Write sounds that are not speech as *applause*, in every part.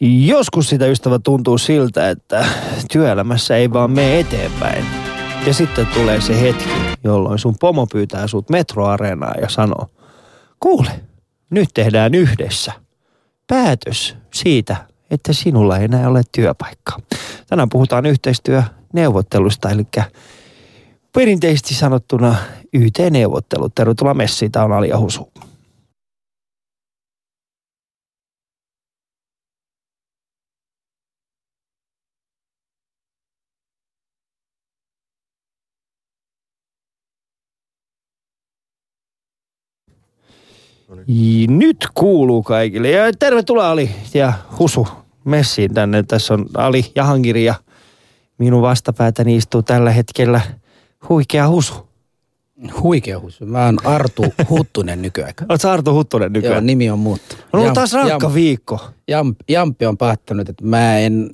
Joskus sitä ystävä tuntuu siltä, että työelämässä ei vaan mene eteenpäin. Ja sitten tulee se hetki, jolloin sun pomo pyytää sut metroareenaan ja sanoo, kuule, nyt tehdään yhdessä päätös siitä, että sinulla ei enää ole työpaikkaa. Tänään puhutaan yhteistyöneuvottelusta, eli perinteisesti sanottuna YT-neuvottelut. Tervetuloa messiin, tämä on Ali Husu. Nyt kuuluu kaikille. Ja tervetuloa Ali ja Husu messiin tänne. Tässä on Ali Jahangiri ja minun vastapäätäni istuu tällä hetkellä huikea Husu. Huikea Husu. Mä oon Artu Huttunen nykyaika. Oletko Artu Huttunen nykyään? Joo, nimi on muuttunut. On ollut taas rankka Jamp, viikko. Jamp, Jampi on päättänyt, että mä en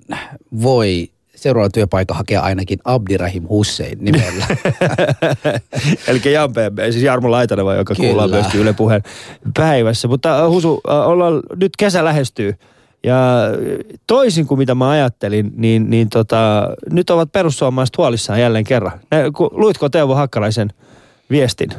voi seuraava työpaikka hakea ainakin Abdirahim Hussein nimellä. *laughs* Eli Jampe, siis Jarmo Laitaneva, joka Kyllä. kuullaan myös Yle Puheen päivässä. Mutta äh, Husu, äh, ollaan, nyt kesä lähestyy. Ja toisin kuin mitä mä ajattelin, niin, niin tota, nyt ovat perussuomalaiset huolissaan jälleen kerran. Luitko Teuvo Hakkaraisen viestin?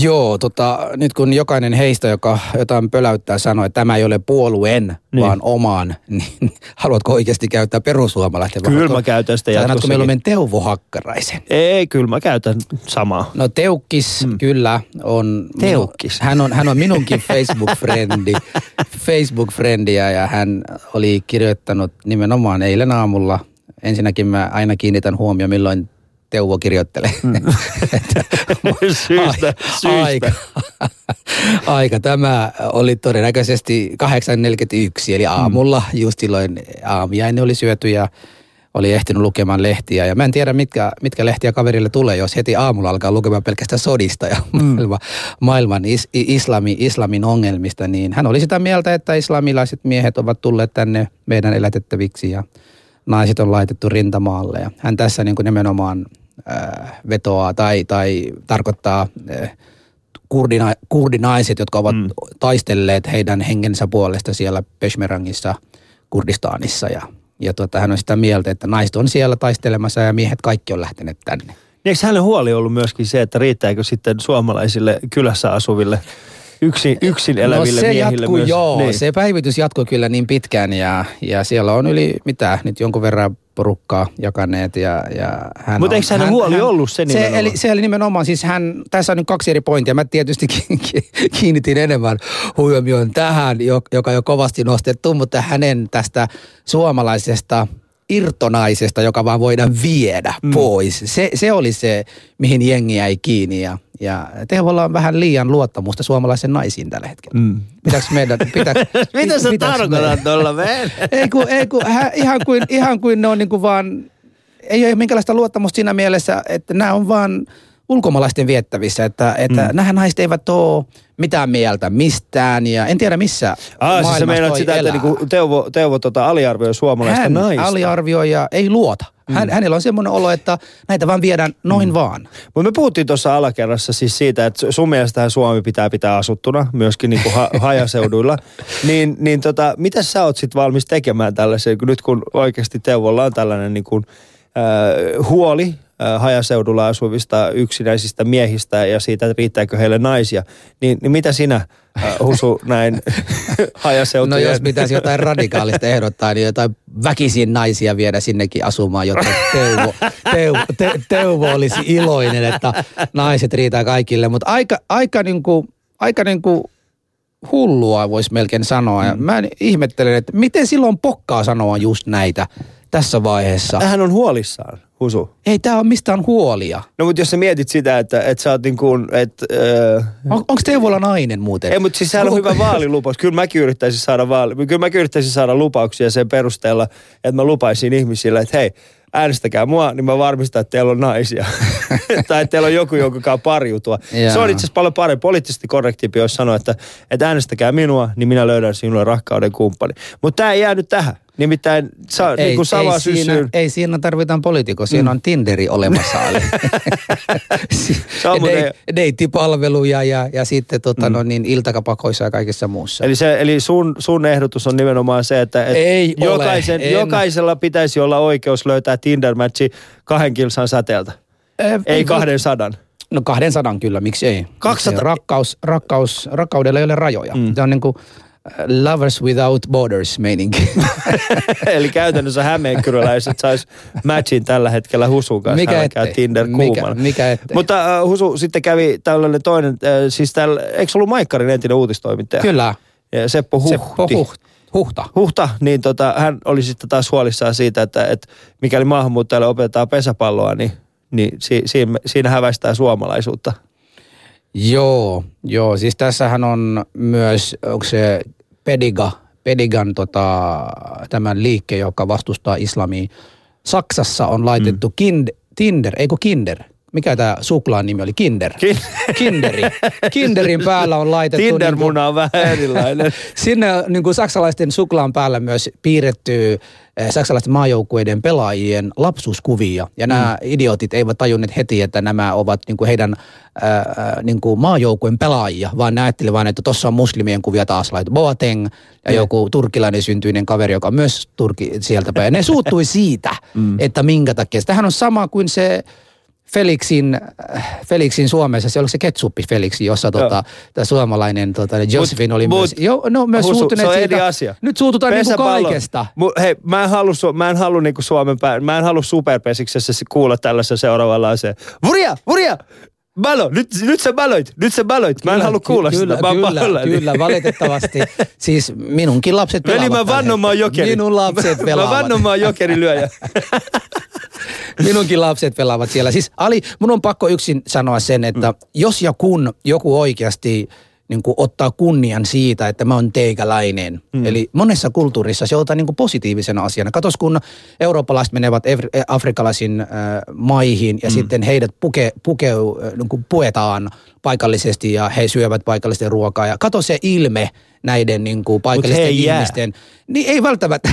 Joo, tota, nyt kun jokainen heistä, joka jotain pöläyttää, sanoo, että tämä ei ole puolueen, niin. vaan omaan, *laughs* niin haluatko oikeasti käyttää perussuomalaisten? Kyllä mä käytän sitä jatkossakin. mieluummin Teuvo Hakkaraisen? Ei, kyllä mä käytän samaa. No Teukkis mm. kyllä on... Teukkis? Hän on, hän on minunkin *laughs* Facebook-frendi, Facebook-frendiä ja hän oli kirjoittanut nimenomaan eilen aamulla Ensinnäkin mä aina kiinnitän huomioon, milloin Teuvo kirjoittelee. Mm. *laughs* *laughs* syystä, syystä. Aika, *laughs* aika. Tämä oli todennäköisesti 8.41, eli aamulla mm. just silloin aamiainen oli syöty ja oli ehtinyt lukemaan lehtiä. Ja mä en tiedä, mitkä, mitkä lehtiä kaverille tulee, jos heti aamulla alkaa lukemaan pelkästään sodista ja mm. maailman, maailman is, islami, islamin ongelmista. Niin hän oli sitä mieltä, että islamilaiset miehet ovat tulleet tänne meidän elätettäviksi ja naiset on laitettu rintamaalle. Ja hän tässä niin kuin nimenomaan äh, vetoaa tai, tai tarkoittaa äh, kurdina, kurdinaiset, jotka ovat mm. taistelleet heidän hengensä puolesta siellä Peshmerangissa, Kurdistanissa ja ja tuota, hän on sitä mieltä, että naiset on siellä taistelemassa ja miehet kaikki on lähteneet tänne. Niin eikö hänen huoli ollut myöskin se, että riittääkö sitten suomalaisille kylässä asuville yksin, yksin eläville no se miehille jatkuu, myös? joo. Niin. Se päivitys jatkuu kyllä niin pitkään ja, ja siellä on yli, mitä, nyt jonkun verran porukkaa jakaneet ja, ja hän Mutta eikö hänen huoli hän, ollut se nimenomaan? Se, eli, se oli nimenomaan, siis hän, tässä on nyt kaksi eri pointtia. Mä tietysti *laughs* kiinnitin enemmän huomioon tähän, joka jo kovasti nostettu, mutta hänen tästä suomalaisesta irtonaisesta, joka vaan voidaan viedä mm. pois. Se, se oli se, mihin jengi jäi kiinni ja, ja Teholla on vähän liian luottamusta suomalaisen naisiin tällä hetkellä. Mm. Pitääkö meidän... *laughs* Pitääkö, Mitä sä tarkoitat tuolla *laughs* ei kun, ei kun, hä, ihan, kuin, ihan kuin ne on niin kuin vaan... Ei ole minkälaista luottamusta siinä mielessä, että nämä on vaan ulkomaalaisten viettävissä, että, että mm. nämä naiset eivät ole mitään mieltä mistään ja en tiedä missä Ah, siis sä meinaat sitä, elää. että niinku Teuvo, Teuvo tota aliarvioi suomalaista Hän naista. aliarvioi ja ei luota. Hän, mm. Hänellä on semmoinen olo, että näitä vaan viedään noin mm. vaan. Mutta me puhuttiin tuossa alakerrassa siis siitä, että sun mielestä Suomi pitää pitää asuttuna, myöskin niinku ha- *laughs* hajaseuduilla. niin, niin tota, mitä sä oot sitten valmis tekemään tällaisen, nyt kun oikeasti Teuvolla on tällainen niinku, äh, huoli hajaseudulla asuvista yksinäisistä miehistä ja siitä, että riittääkö heille naisia. Niin, niin mitä sinä, Husu, näin *laughs* hajaseutujen... No jos pitäisi jotain radikaalista ehdottaa, niin jotain väkisin naisia viedä sinnekin asumaan, jotta Teuvo, Teuvo, te, Teuvo olisi iloinen, että naiset riittää kaikille. Mutta aika, aika, niin kuin, aika niin kuin hullua voisi melkein sanoa. Ja mm. mä ihmettelen, että miten silloin pokkaa sanoa just näitä tässä vaiheessa. Hän on huolissaan. Husu? Ei tämä ole mistään huolia. No mutta jos sä mietit sitä, että, että sä oot niin kuin, että... Äh... On, onko Teuvola nainen muuten? Ei, mutta siis sehän on hyvä vaalilupaus. Kyllä mäkin yrittäisin saada, vaali, kyllä mäkin yrittäisin saada lupauksia sen perusteella, että mä lupaisin ihmisille, että hei, äänestäkää mua, niin mä varmistan, että teillä on naisia. *laughs* tai että teillä on joku, jonka pariutua. Se on itse asiassa paljon parempi, poliittisesti korrektiipi, jos sanoo, että, että äänestäkää minua, niin minä löydän sinulle rakkauden kumppani. Mutta tämä ei jäänyt tähän. Nimittäin sa, ei, niin kuin sama ei, siinä, ei siinä tarvitaan poliitikko, siinä mm. on Tinderi olemassa. *laughs* Deit- Deittipalveluja ja, ja sitten tota, mm. no, niin, iltakapakoissa ja kaikessa muussa. Eli, se, eli sun, sun ehdotus on nimenomaan se, että et Ei ole, jokaisen, en. jokaisella pitäisi olla oikeus löytää Tinder-matchi kahden kilsan säteeltä. Äh, Ei kahden sadan. No 200 kyllä, miksi ei? 200? Miksi ei? Rakkaus, rakkaus, rakkaudella ei ole rajoja. Mm. Se on niin kuin lovers without borders meininki. *laughs* Eli käytännössä hämeenkyräläiset sais matchin tällä hetkellä Husun kanssa. Mikä ettei? Tinder Mikä- mikä ettei? Mutta äh, Husu sitten kävi tällainen toinen, äh, siis täällä, eikö ollut Maikkarin entinen uutistoimittaja? kyllä. Ja Seppo Huhti. Seppo Huht, Huhta. Huhta, niin tota, hän oli sitten taas huolissaan siitä, että, että mikäli maahanmuuttajalle opetetaan pesäpalloa, niin, niin si, siinä, siinä häväistää suomalaisuutta. Joo, joo. Siis tässähän on myös, onko se Pediga, Pedigan tota, tämän liikke, joka vastustaa islamia. Saksassa on laitettu mm. kind, Tinder, eikö Kinder? Mikä tämä suklaan nimi oli? Kinder. Kin- Kinderi. Kinderin päällä on laitettu... niinku- Tinder-muna on vähän erilainen. *laughs* Sinne niin kuin saksalaisten suklaan päällä myös piirretty eh, saksalaisten maajoukkueiden pelaajien lapsuuskuvia. Ja nämä Mm. idiotit eivät tajunneet heti, että nämä ovat niin kuin heidän ää, niin kuin maajoukkueen pelaajia, vaan ne vain, että tuossa on muslimien kuvia taas laitu. Boateng ja Mm. joku turkilainen syntyinen kaveri, joka on myös turki sieltä päin. Ne suuttui siitä, että minkä takia. Tähän on sama kuin se Felixin, Felixin Suomessa, se oli se ketsuppi Felixi, jossa tota, tämä suomalainen tota, Josephine oli mut- myös, jo, no, myös Husu, suuttuneet se on siitä. eri asia. Nyt suututaan niinku kaikesta. Mu, hei, mä en halua, mä en halua niinku Suomen pää, mä en halua superpesiksessä se- kuulla tällaisen seuraavalla aseen. Vuria, vuria! Balo, nyt, nyt sä baloit, nyt sä baloit. Mä en halua kuulla kyllä, sitä, oon kyllä, pahoillani. kyllä, valitettavasti. Siis minunkin lapset Veli, pelaavat tällä mä oon jokeri. Minun lapset pelaavat. mä oon jokerilyöjä. *laughs* Minunkin lapset pelaavat siellä. Siis Ali, mun on pakko yksin sanoa sen, että mm. jos ja kun joku oikeasti niin kuin ottaa kunnian siitä, että mä oon teikäläinen. Mm. Eli monessa kulttuurissa se otetaan niin kuin positiivisena asiana. Katos, kun eurooppalaiset menevät evri- afrikkalaisiin äh, maihin ja mm. sitten heidät puke, pukeu, äh, niin kuin puetaan paikallisesti ja he syövät paikallisten ruokaa. Ja kato se ilme näiden niin kuin paikallisten ei jää. ihmisten. Niin ei välttämättä.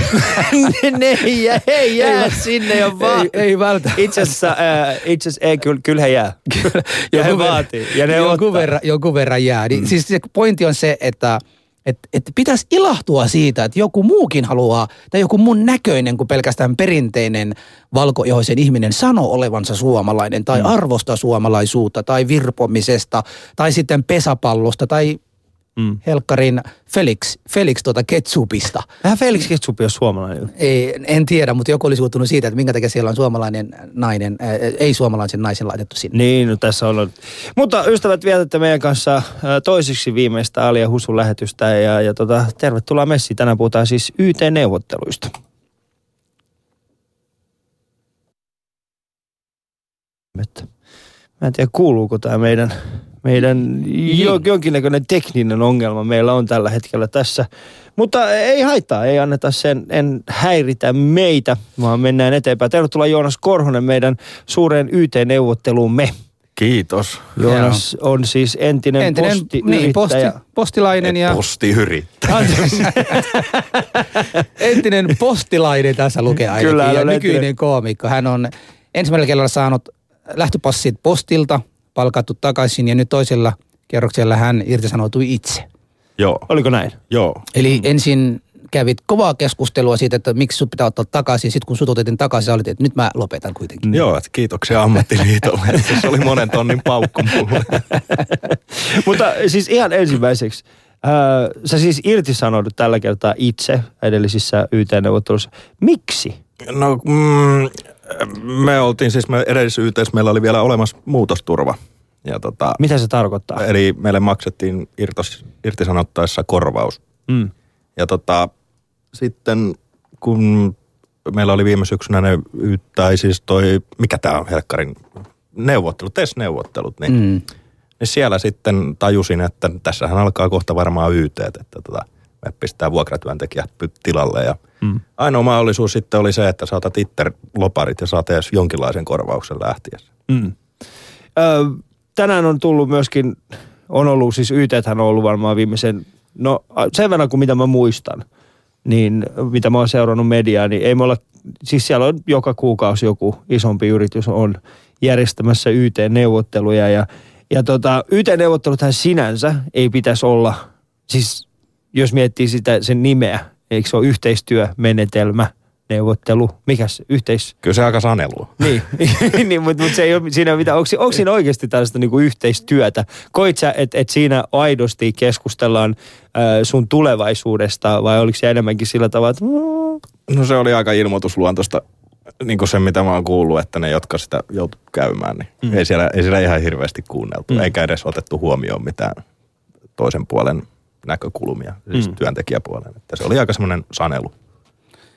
*laughs* ne ei jää, he ei jää sinne jo vaan. Ei, ei välttämättä. Itse asiassa, äh, itse asiassa ei, kyllä, kyllä he jää. *laughs* ja he vaatii. Ja ne jonkun ottaa. verran, jonkun verran jää. Niin, Siis se pointti on se, että et, et pitäisi ilahtua siitä, että joku muukin haluaa, tai joku mun näköinen kuin pelkästään perinteinen valkoihoisen ihminen sanoo olevansa suomalainen, tai mm. arvosta suomalaisuutta, tai virpomisesta, tai sitten pesäpallosta, tai mm. Helkkarin Felix, Felix tuota Ketsupista. Vähän Felix Ketsupi on suomalainen. Ei, en tiedä, mutta joku oli suuttunut siitä, että minkä takia siellä on suomalainen nainen, ää, ei suomalaisen naisen laitettu sinne. Niin, no tässä on. Mutta ystävät, vietätte meidän kanssa äh, toisiksi viimeistä Ali ja Husun lähetystä ja, ja tota, tervetuloa messiin. Tänään puhutaan siis YT-neuvotteluista. Mä en tiedä, kuuluuko tämä meidän, meidän jo, jonkinnäköinen tekninen ongelma meillä on tällä hetkellä tässä. Mutta ei haittaa, ei anneta sen, en häiritä meitä, vaan mennään eteenpäin. Tervetuloa Joonas Korhonen meidän suureen YT-neuvotteluumme. Kiitos. Joonas on siis entinen, Entinen postiyrittäjä. niin, posti, postilainen ja Postiyrittäjä. *laughs* Entinen postilainen tässä lukee ainakin Kyllä, ja nykyinen entinen. koomikko. Hän on ensimmäisellä kerralla saanut lähtöpassit postilta, palkattu takaisin ja nyt toisella kerroksella hän irtisanoutui itse. Joo, Oliko näin? joo. Eli ensin kävit kovaa keskustelua siitä, että miksi sut pitää ottaa takaisin. Sitten kun sut otettiin takaisin, sä olit, että nyt mä lopetan kuitenkin. Joo, että kiitoksia ammattiliitolle. *laughs* Se oli monen tonnin paukku mulle. *laughs* Mutta siis ihan ensimmäiseksi. Ää, sä siis irtisanoudut tällä kertaa itse edellisissä YT-neuvotteluissa. Miksi? No, mm, me oltiin siis, me edellisessä YTS meillä oli vielä olemassa muutosturva. Ja tota, Mitä se tarkoittaa? eli meille maksettiin irtos, irtisanottaessa korvaus. Mm. Ja tota, sitten kun meillä oli viime syksynä ne, tai siis toi, mikä tämä on Helkkarin neuvottelut, TES-neuvottelut, niin, mm. Niin siellä sitten tajusin, että tässähän alkaa kohta varmaan YT, että tota, me pistää vuokratyöntekijät tilalle. Ja mm. Ainoa mahdollisuus sitten oli se, että saatat itse loparit ja saat edes jonkinlaisen korvauksen lähtiessä. Mm. Ö, tänään on tullut myöskin, on ollut siis YT on ollut varmaan viimeisen, no sen verran kuin mitä mä muistan, niin mitä mä oon seurannut mediaa, niin ei me olla, siis siellä on joka kuukausi joku isompi yritys on järjestämässä YT-neuvotteluja ja, ja tota, YT-neuvotteluthan sinänsä ei pitäisi olla, siis jos miettii sitä sen nimeä, eikö se ole yhteistyömenetelmä, neuvottelu, mikä se yhteis... Kyllä se aika sanelua. Niin, *laughs* niin mutta, mutta se ei ole siinä mitään. Onko, onko siinä oikeasti tällaista niin kuin yhteistyötä? Koit sä, että et siinä aidosti keskustellaan äh, sun tulevaisuudesta vai oliko se enemmänkin sillä tavalla, että... No se oli aika ilmoitusluontoista, niin kuin se mitä mä oon kuullut, että ne, jotka sitä joutu käymään, niin mm. ei, siellä, ei siellä ihan hirveästi kuunneltu, mm. eikä edes otettu huomioon mitään toisen puolen näkökulmia, siis mm. työntekijäpuolen. Että se oli aika semmoinen sanelu.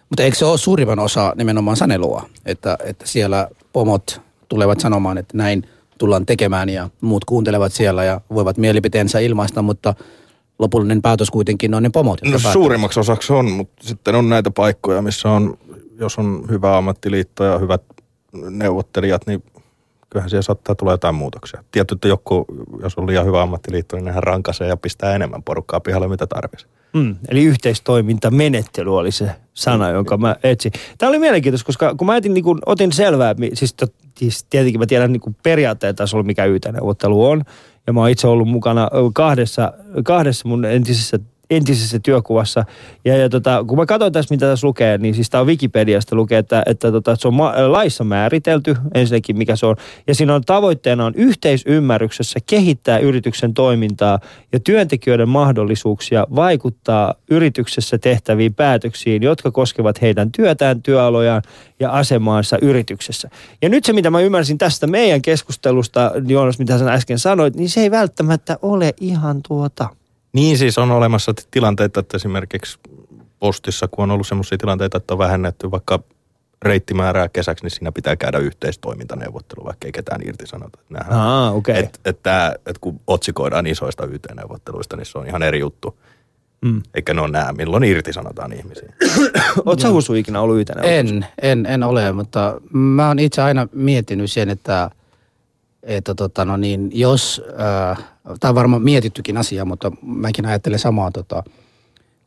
Mutta eikö se ole suurimman osa nimenomaan sanelua, että, että siellä pomot tulevat sanomaan, että näin tullaan tekemään ja muut kuuntelevat siellä ja voivat mielipiteensä ilmaista, mutta lopullinen päätös kuitenkin on ne pomot. No suurimmaksi osaksi on, mutta sitten on näitä paikkoja, missä on, jos on hyvä ammattiliitto ja hyvät neuvottelijat, niin kyllähän siellä saattaa tulla jotain muutoksia. Tietty, että joku, jos on liian hyvä ammattiliitto, niin nehän rankaisee ja pistää enemmän porukkaa pihalle, mitä tarvitsisi. Mm, eli yhteistoimintamenettely oli se sana, jonka mä etsin. Tämä oli mielenkiintoista, koska kun mä etin, niin kun, otin selvää, siis, siis tietenkin mä tiedän niin periaatteessa tasolla, mikä YT-neuvottelu on. Ja mä oon itse ollut mukana kahdessa, kahdessa mun entisessä entisessä työkuvassa. Ja, ja tota, kun mä katsoin tässä, mitä tässä lukee, niin siis tämä on Wikipediasta lukee, että, että, tota, että se on ma- laissa määritelty ensinnäkin, mikä se on. Ja siinä on tavoitteena on yhteisymmärryksessä kehittää yrityksen toimintaa ja työntekijöiden mahdollisuuksia vaikuttaa yrityksessä tehtäviin päätöksiin, jotka koskevat heidän työtään, työalojaan ja asemaansa yrityksessä. Ja nyt se, mitä mä ymmärsin tästä meidän keskustelusta, Joonas, mitä sä äsken sanoit, niin se ei välttämättä ole ihan tuota niin siis on olemassa tilanteita, että esimerkiksi postissa, kun on ollut sellaisia tilanteita, että on vähennetty vaikka reittimäärää kesäksi, niin siinä pitää käydä yhteistoimintaneuvottelu, vaikka ei ketään irtisanota. Ah, okay. et, et tää, et kun otsikoidaan isoista YT-neuvotteluista, niin se on ihan eri juttu. Mm. Eikä ne ole nämä, milloin irtisanotaan ihmisiä. *coughs* Oletko Husu ikinä ollut yt En, en, en ole, mutta mä oon itse aina miettinyt sen, että, että tota, no niin, jos äh, tämä on varmaan mietittykin asia, mutta mäkin ajattelen samaa, tota,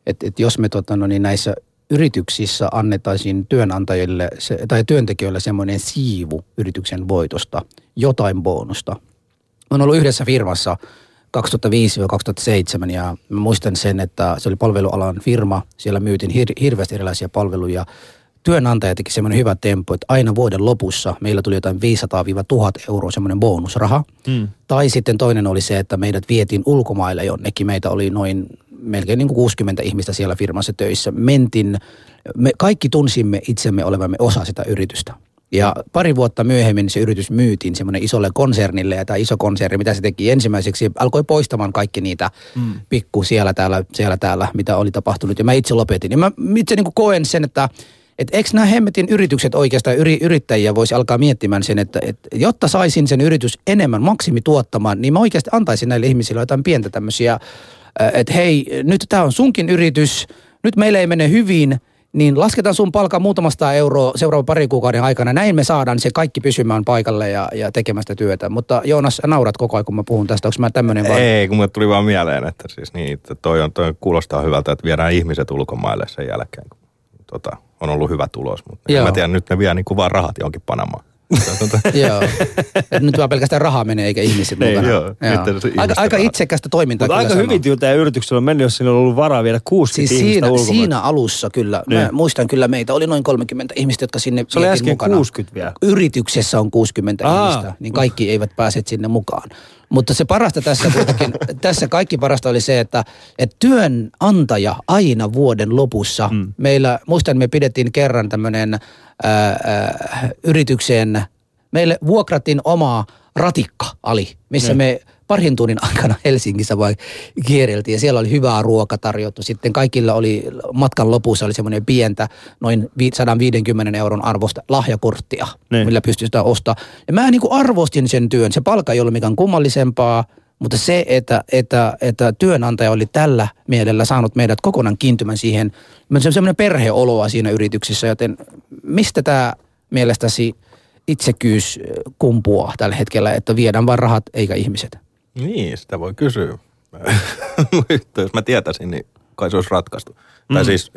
että, että jos me tota, no niin näissä yrityksissä annettaisiin työnantajille se, tai työntekijöille semmoinen siivu yrityksen voitosta, jotain bonusta. Oon ollut yhdessä firmassa 2005-2007 ja muistan sen, että se oli palvelualan firma. Siellä myytiin hir- hirveästi erilaisia palveluja työnantaja teki semmoinen hyvä tempo, että aina vuoden lopussa meillä tuli jotain 500-1000 euroa semmoinen bonusraha. Mm. Tai sitten toinen oli se, että meidät vietiin ulkomaille jonnekin. Meitä oli noin melkein niin kuin 60 ihmistä siellä firmassa töissä. Mentin, me kaikki tunsimme itsemme olevamme osa sitä yritystä. Ja pari vuotta myöhemmin se yritys myytiin semmoinen isolle konsernille ja tämä iso konserni, mitä se teki ensimmäiseksi, alkoi poistamaan kaikki niitä mm. pikku siellä täällä, siellä täällä, mitä oli tapahtunut. Ja mä itse lopetin. Ja mä itse niin kuin koen sen, että että eikö nämä hemmetin yritykset oikeastaan yri, yrittäjiä voisi alkaa miettimään sen, että, että jotta saisin sen yritys enemmän maksimi tuottamaan, niin mä oikeasti antaisin näille ihmisille jotain pientä tämmöisiä, että hei, nyt tämä on sunkin yritys, nyt meille ei mene hyvin, niin lasketaan sun palkan muutamasta euroa seuraavan pari kuukauden aikana. Näin me saadaan se kaikki pysymään paikalle ja, ja tekemästä työtä. Mutta Joonas, naurat koko ajan, kun mä puhun tästä. Onko mä tämmöinen vai? Ei, kun mulle tuli vaan mieleen, että siis niin, että toi, on, toi kuulostaa hyvältä, että viedään ihmiset ulkomaille sen jälkeen, tota, on ollut hyvä tulos, mutta Joo. en mä tiedä, nyt ne vie niin kuin vaan rahat johonkin Panamaan. *laughs* joo. Et nyt vaan pelkästään rahaa menee eikä ihmiset niin, mukana. Joo. joo. Aika, aika itsekästä toimintaa Mutta aika hyvin ja yrityksellä on mennyt, jos siinä on ollut varaa viedä 60 siis siinä, ulkomaan. siinä alussa kyllä. Niin. Mä muistan kyllä meitä. Oli noin 30 ihmistä, jotka sinne Se oli äsken mukana. 60 vielä. Yrityksessä on 60 Aa. ihmistä, niin kaikki eivät pääse sinne mukaan. Mutta se parasta tässä kuitenkin, *laughs* tässä kaikki parasta oli se, että, että työnantaja aina vuoden lopussa, mm. meillä, muistan, me pidettiin kerran tämmöinen yritykseen, meille vuokrattiin oma ratikka ali, missä mm. me parin tunnin aikana *laughs* Helsingissä vai kierreltiin ja siellä oli hyvää ruoka tarjottu. Sitten kaikilla oli matkan lopussa oli semmoinen pientä noin 150 euron arvosta lahjakorttia, niin. millä pystyi sitä ostamaan. Ja mä niin kuin arvostin sen työn. Se palkka ei ollut mikään kummallisempaa, mutta se, että, että, että työnantaja oli tällä mielellä saanut meidät kokonaan kiintymän siihen, se on semmoinen perheoloa siinä yrityksessä, joten mistä tämä mielestäsi itsekyys kumpuaa tällä hetkellä, että viedään vain rahat eikä ihmiset? Niin, sitä voi kysyä. *laughs* Jos mä tietäisin, niin kai se olisi ratkaistu. Mm. Tai siis,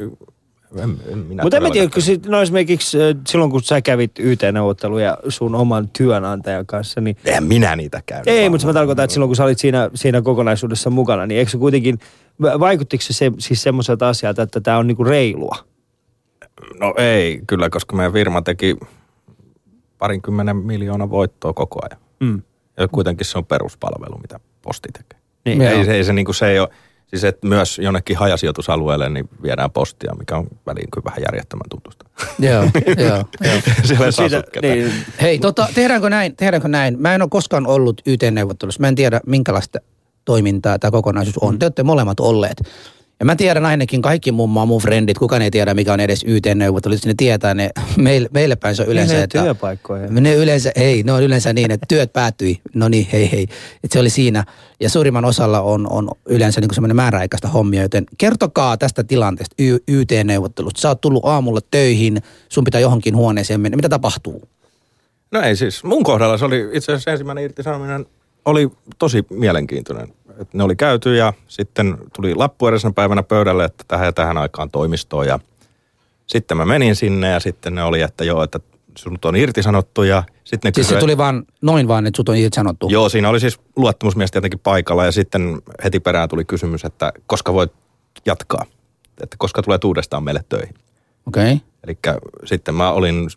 en, en minä Mutta en mä tiedä, kun sit, no esimerkiksi silloin kun sä kävit YT-neuvotteluja sun oman työnantajan kanssa, niin Eihän minä niitä käynyt. Ei, mutta mä tarkoitan, että silloin kun sä olit siinä, siinä kokonaisuudessa mukana, niin eikö se kuitenkin, va- vaikuttiko se, se siis semmoiselta asialta, että tämä on niinku reilua? No ei, kyllä, koska meidän firma teki parinkymmenen miljoonaa voittoa koko ajan. Mm. Ja kuitenkin se on peruspalvelu, mitä posti tekee. Niin. Ei, se, ei se, niin kuin se ei ole, siis että myös jonnekin hajasijoitusalueelle niin viedään postia, mikä on väliin kyllä vähän järjettömän tuntusta. Joo, *laughs* joo, joo. Siellä ei Siitä- niin, Hei, tota, tehdäänkö näin? Tehdäänkö näin? Mä en ole koskaan ollut YT-neuvottelussa. Mä en tiedä, minkälaista toimintaa tämä kokonaisuus on. Te olette molemmat olleet. Ja mä tiedän ainakin kaikki mun maa, mun frendit, kukaan ei tiedä, mikä on edes YT-neuvottelut. Ne tietää ne, meille, meille päin se on yleensä, ne että... työpaikkoja. Ne yleensä, ei, ne on yleensä niin, että työt päättyi. No niin, hei hei. Että se oli siinä. Ja suurimman osalla on, on yleensä niin semmoinen määräaikaista hommia, joten kertokaa tästä tilanteesta y- YT-neuvottelusta. Sä oot tullut aamulla töihin, sun pitää johonkin huoneeseen mennä. Mitä tapahtuu? No ei siis, mun kohdalla se oli itse asiassa ensimmäinen irtisanominen oli tosi mielenkiintoinen. Et ne oli käyty ja sitten tuli lappu edellisenä päivänä pöydälle, että tähän ja tähän aikaan toimistoon ja sitten mä menin sinne ja sitten ne oli, että joo, että sinut on irtisanottu ja sitten ne Siis se kysyi- tuli vaan noin vaan, että sut on itse sanottu. Joo, siinä oli siis luottamusmies tietenkin paikalla ja sitten heti perään tuli kysymys, että koska voit jatkaa, että koska tulet uudestaan meille töihin. Okei. Okay. Eli sitten mä olin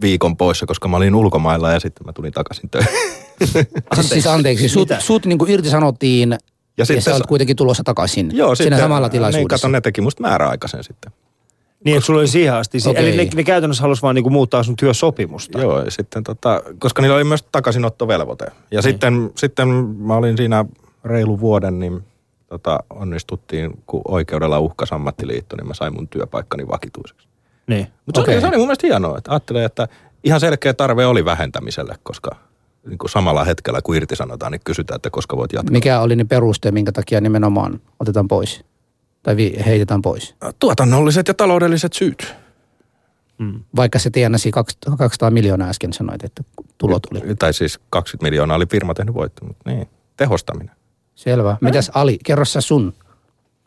viikon poissa, koska mä olin ulkomailla ja sitten mä tulin takaisin töihin. *laughs* Siis, siis anteeksi, sut, Mitä? sut niin irtisanottiin ja, ja sitten sä olet kuitenkin tulossa takaisin Joo, siinä samalla Niin, tilaisuudessa. kato, ne teki musta määräaikaisen sitten. Niin, että sulla oli siihen asti. Okay. Okei. Eli ne, ne käytännössä halusi vaan niinku muuttaa sun työsopimusta. Joo, ja sitten tota, koska niillä oli myös takaisinottovelvoite. Ja Niin. sitten, sitten mä olin siinä reilu vuoden, niin tota, onnistuttiin, kun oikeudella uhkas ammattiliitto, niin mä sain mun työpaikkani vakituiseksi. Niin. Mutta se, Okei. oli, se oli mun mielestä hienoa, että ajattelin, että ihan selkeä tarve oli vähentämiselle, koska niin kuin samalla hetkellä kun irtisanotaan, niin kysytään, että koska voit jatkaa. Mikä oli ne peruste, minkä takia nimenomaan otetaan pois? Tai vi- heitetään pois? Tuotannolliset ja taloudelliset syyt. Vaikka se tienasi kaks- 200 miljoonaa äsken sanoit, että tulot oli. Tai siis 20 miljoonaa oli firma tehnyt voitto, mutta niin, tehostaminen. Selvä. Mitäs Ali, kerro sä sun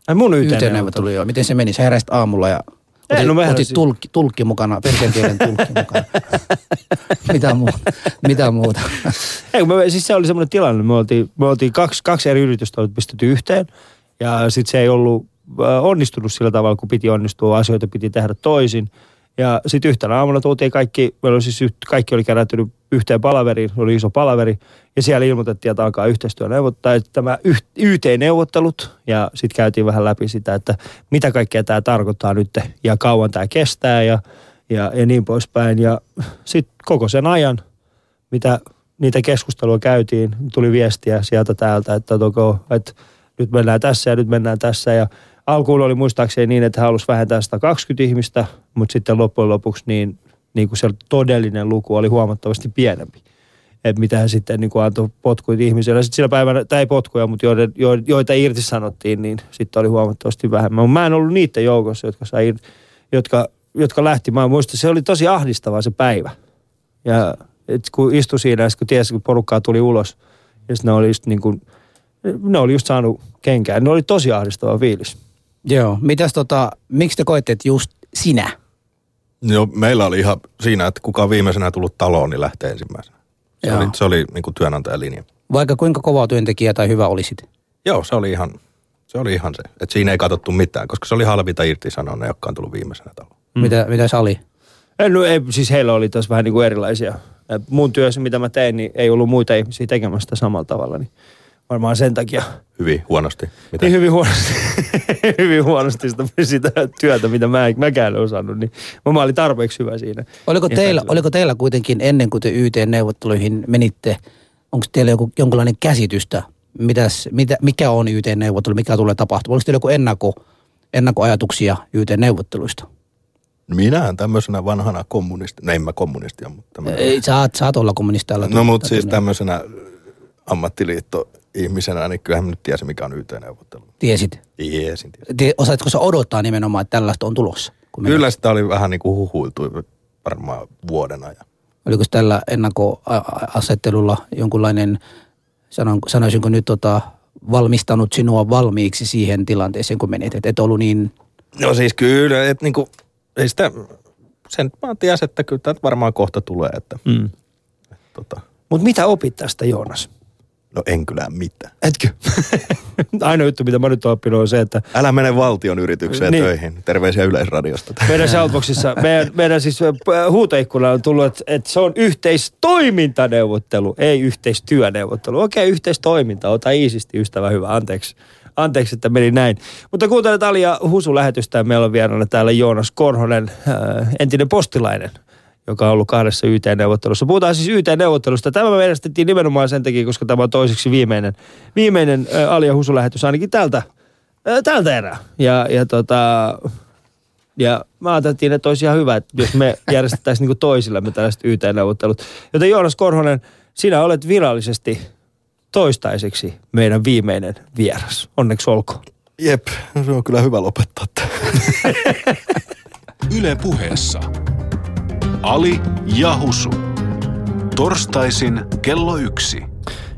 Ai mun yt YT-neuvotteluja. Miten se meni? Sä heräsit aamulla ja Ei, otit, no mä otit heräsin. tulkki, tulkki mukana, persien kielen tulkki mukana. *laughs* Mitä muuta? Mitä muuta? Ei, kun me, siis se oli semmoinen tilanne, me oltiin, me oltiin kaksi, kaksi eri yritystä oli pistetty yhteen ja sitten se ei ollut äh, onnistunut sillä tavalla, kun piti onnistua, asioita piti tehdä toisin. Ja sitten yhtenä aamuna tultiin kaikki, meillä oli siis kaikki oli kerättynyt yhteen palaveriin, oli iso palaveri, ja siellä ilmoitettiin, että alkaa yhteistyöneuvottaa, että tämä YT-neuvottelut, ja sitten käytiin vähän läpi sitä, että mitä kaikkea tämä tarkoittaa nyt, ja kauan tämä kestää, ja, ja, ja niin poispäin. Ja sitten koko sen ajan, mitä niitä keskustelua käytiin, tuli viestiä sieltä täältä, että, toko, että nyt mennään tässä ja nyt mennään tässä. Ja alkuun oli muistaakseni niin, että he halusivat vähentää 120 ihmistä, mutta sitten loppujen lopuksi niin, niin kuin se todellinen luku oli huomattavasti pienempi. Että mitä he sitten niin kuin antoi potkuit ihmisille. Sitten sillä päivänä, tai ei potkuja, mutta joiden, jo- joita irtisanottiin, niin sitten oli huomattavasti vähemmän. Mä en ollut niiden joukossa, jotka, sai, jotka, jotka lähti. Mä muistan, se oli tosi ahdistavaa se päivä. Ja et kun istui siinä, ja kun tiesi, kun porukkaa tuli ulos, ja ne oli just niin kuin, ne oli just saanut kenkään. Ne oli tosi ahdistava fiilis. Joo. Mitäs tota, miksi te koette, että just sinä? Joo, meillä oli ihan siinä, että kuka on viimeisenä tullut taloon, niin lähtee ensimmäisenä. Se Joo. oli, se oli niin kuin työnantajan linja. Vaikka kuinka kova työntekijä tai hyvä olisit? Joo, se oli ihan se. Oli ihan se. Että siinä ei katsottu mitään, koska se oli halvinta irtisanoa ne, jotka on tullut viimeisenä taloon. Mm. Mitä, mitä Ali? Ei, no, ei, siis heillä oli taas vähän niin kuin erilaisia. Et Mun työssä, mitä mä tein, niin ei ollut muita ihmisiä tekemässä sitä samalla tavalla. Niin varmaan sen takia Hyvin huonosti. Mitä? niin hyvin huonosti, *laughs* *laughs* hyvin huonosti sitä, sitä työtä, mitä mä, mäkään en osannut. Niin mä olin tarpeeksi hyvä siinä. Oliko teillä, oliko teillä kuitenkin ennen kuin te YT-neuvotteluihin menitte, onko teillä joku, jonkinlainen käsitystä, mitäs, mitä, mikä on YT-neuvottelu, mikä tulee tapahtumaan? Oliko teillä joku ennakko, ennakkoajatuksia YT-neuvotteluista? Minä tämmöisenä vanhana kommunisti, no en mä kommunistia, mutta tämmönen, Ei, saat, saat olla kommunistilla. no mutta siis tämmöisenä ammattiliitto-ihmisenä, niin kyllähän mä nyt tiesin, mikä on YT-neuvottelu. Tiesit. Tiesin, tiesin. Osaatko sä odottaa nimenomaan, että tällaista on tulossa? Kyllä sitä oli vähän niin kuin huhuiltu varmaan vuoden ajan. Oliko tällä ennakkoasettelulla jonkunlainen, sanon, sanoisinko nyt tota, valmistanut sinua valmiiksi siihen tilanteeseen, kun menit? Et et ollut niin... No siis kyllä, että niinku, ei sitä, sen mä tiesin, että kyllä tämä varmaan kohta tulee, että Mm. tota, Mutta mitä opit tästä, Joonas? No en kyllä mitään. Etkö? *laughs* Ainoa juttu, mitä mä nyt oon oppinut, on se, että Älä mene valtion yritykseen Niin. töihin. Terveisiä Yleisradiosta. *laughs* meidän Shoutboxissa, meidän, meidän siis huutoikkuna on tullut, että, että se on yhteistoimintaneuvottelu, ei yhteistyöneuvottelu. Okei, yhteistoiminta, ota iisisti, ystävä hyvä, anteeksi. Anteeksi, että meni näin. Mutta kuuntelet Alia Husu-lähetystä ja meillä on vieraana täällä Joonas Korhonen, entinen postilainen, joka on ollut kahdessa YT-neuvottelussa. Puhutaan siis YT-neuvottelusta. Tämä me järjestettiin nimenomaan sen takia, koska tämä on toiseksi viimeinen, viimeinen äh, Alia Husu-lähetys ainakin tältä, äh, tältä erää. Ja, ja tota, ja mä ajattelin, että olisi ihan hyvä, että jos me *laughs* järjestettäisiin niin toisillemme tällaiset YT-neuvottelut. Joten Joonas Korhonen, sinä olet virallisesti toistaiseksi meidän viimeinen vieras. Onneksi olkoon. Jep, se on kyllä hyvä lopettaa. *laughs* Yle puheessa. Ali ja Husu. Torstaisin kello yksi.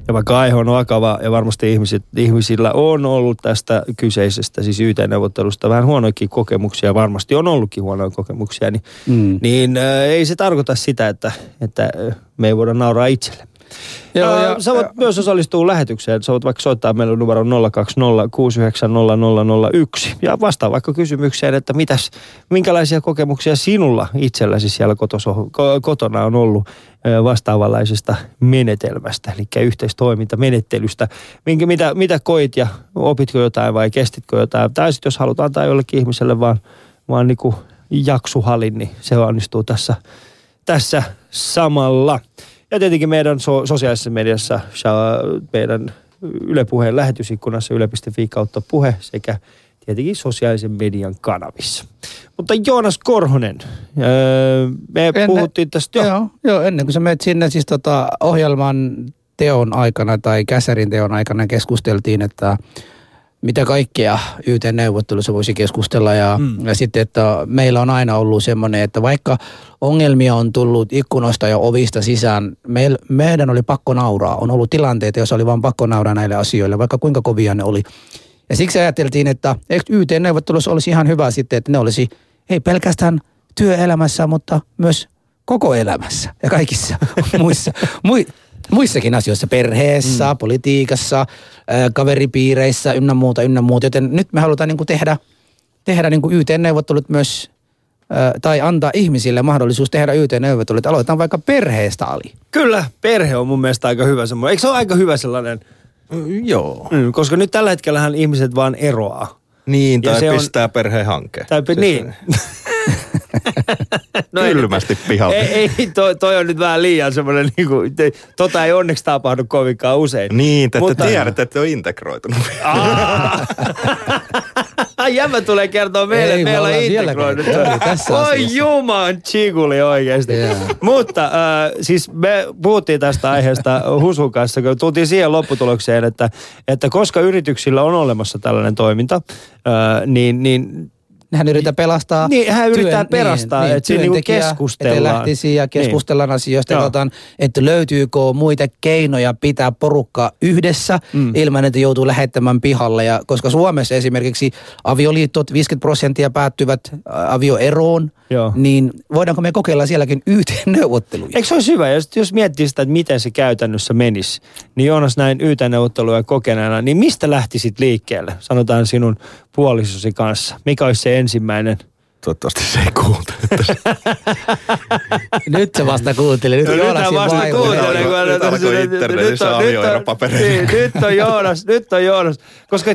Ja vaikka aihe on vakava ja varmasti ihmiset, ihmisillä on ollut tästä kyseisestä, siis YT-neuvottelusta vähän huonoikin kokemuksia, varmasti on ollutkin huonoja kokemuksia, niin, Mm. niin äh, ei se tarkoita sitä, että, että me ei voida nauraa itselle. Joo, Ää, ja- sä voit myös osallistua lähetykseen. Sä voit vaikka soittaa meille numero 020690001 ja vastaa vaikka kysymykseen, että mitäs, minkälaisia kokemuksia sinulla itselläsi siellä kotoso, ko- kotona on ollut vastaavanlaisesta menetelmästä, eli yhteistoimintamenettelystä. Minkä, mitä, mitä koit ja opitko jotain vai kestitkö jotain? Tai sitten jos halutaan antaa jollekin ihmiselle vaan, vaan niin jaksuhalin, niin se onnistuu tässä, tässä samalla. Ja tietenkin meidän so- sosiaalisessa mediassa, meidän Yle Puheen lähetysikkunassa yle.fi kautta puhe sekä tietenkin sosiaalisen median kanavissa. Mutta Joonas Korhonen, öö, me Ennen- puhuttiin tästä jo. Joo, joo, ennen kuin sä menet sinne siis tota ohjelman teon aikana tai käsärin teon aikana keskusteltiin, että mitä kaikkea YT-neuvottelussa voisi keskustella ja, Mm. ja sitten, että meillä on aina ollut semmoinen, että vaikka ongelmia on tullut ikkunoista ja ovista sisään, meil, meidän oli pakko nauraa. On ollut tilanteita, joissa oli vaan pakko nauraa näille asioille, vaikka kuinka kovia ne oli. Ja siksi ajateltiin, että YT-neuvottelussa olisi ihan hyvä sitten, että ne olisi ei pelkästään työelämässä, mutta myös koko elämässä ja kaikissa *laughs* muissa, mui, muissakin asioissa, perheessä, mm. politiikassa, ää, kaveripiireissä ynnä muuta, ynnä muuta. Joten nyt me halutaan niin kuin tehdä, tehdä niin kuin YT-neuvottelut myös, ää, tai antaa ihmisille mahdollisuus tehdä YT-neuvottelut. Aloitetaan vaikka perheestä, Ali. Kyllä, perhe on mun mielestä aika hyvä semmoinen. Eikö se ole aika hyvä sellainen? Mm, Joo. Mm, koska nyt tällä hetkellähän ihmiset vaan eroaa. Niin, Ja tai se on- pistää perheen hankkeen. Tai, niin. *laughs* *laughs* No ei- Kylmästi pihalle. Ei, ei toi, toi on nyt vähän liian semmoinen, niin kuin, te, tota ei onneksi tapahdu kovinkaan usein. Niin, te, Mutta- te tiedätte, että te on integroitunut. *laughs* Jämä tulee kertoa meille, Ei, että me meillä on integroinut. Oi asiassa. juman chiguli oikeasti. Joo. Mutta äh, siis me puhuttiin tästä aiheesta Husun kanssa, kun tultiin siihen lopputulokseen, että, että koska yrityksillä on olemassa tällainen toiminta, äh, niin, niin Hän yrittää pelastaa. Niin, hän yrittää pelastaa, että siinä niinku työntekijä, keskustellaan. Että lähtisi ja keskustellaan asioista. Joo. Katsotaan, että löytyykö muita keinoja pitää porukka yhdessä Mm. ilman, että joutuu lähettämään pihalle. Ja koska Suomessa esimerkiksi avioliitot 50 prosenttia päättyvät ä, avioeroon, Joo. niin voidaanko me kokeilla sielläkin *laughs* YT-neuvotteluja? Eikö se olisi hyvä, jos, jos miettii sitä, että miten se käytännössä menisi, niin Joonas näin YT-neuvotteluja kokeneena, niin mistä lähtisit liikkeelle, sanotaan sinun puolisosi kanssa? Mikä olisi se ensimmäinen? Toivottavasti se ei kuuntele. *laughs* Nyt se vasta kuuntelee. Nyt No, hän vasta kuuntelee, Nyt kun nyt alkoi internetissä nyt on- avioeropapereita. niin, Nyt on Joonas, nyt on Joonas. Koska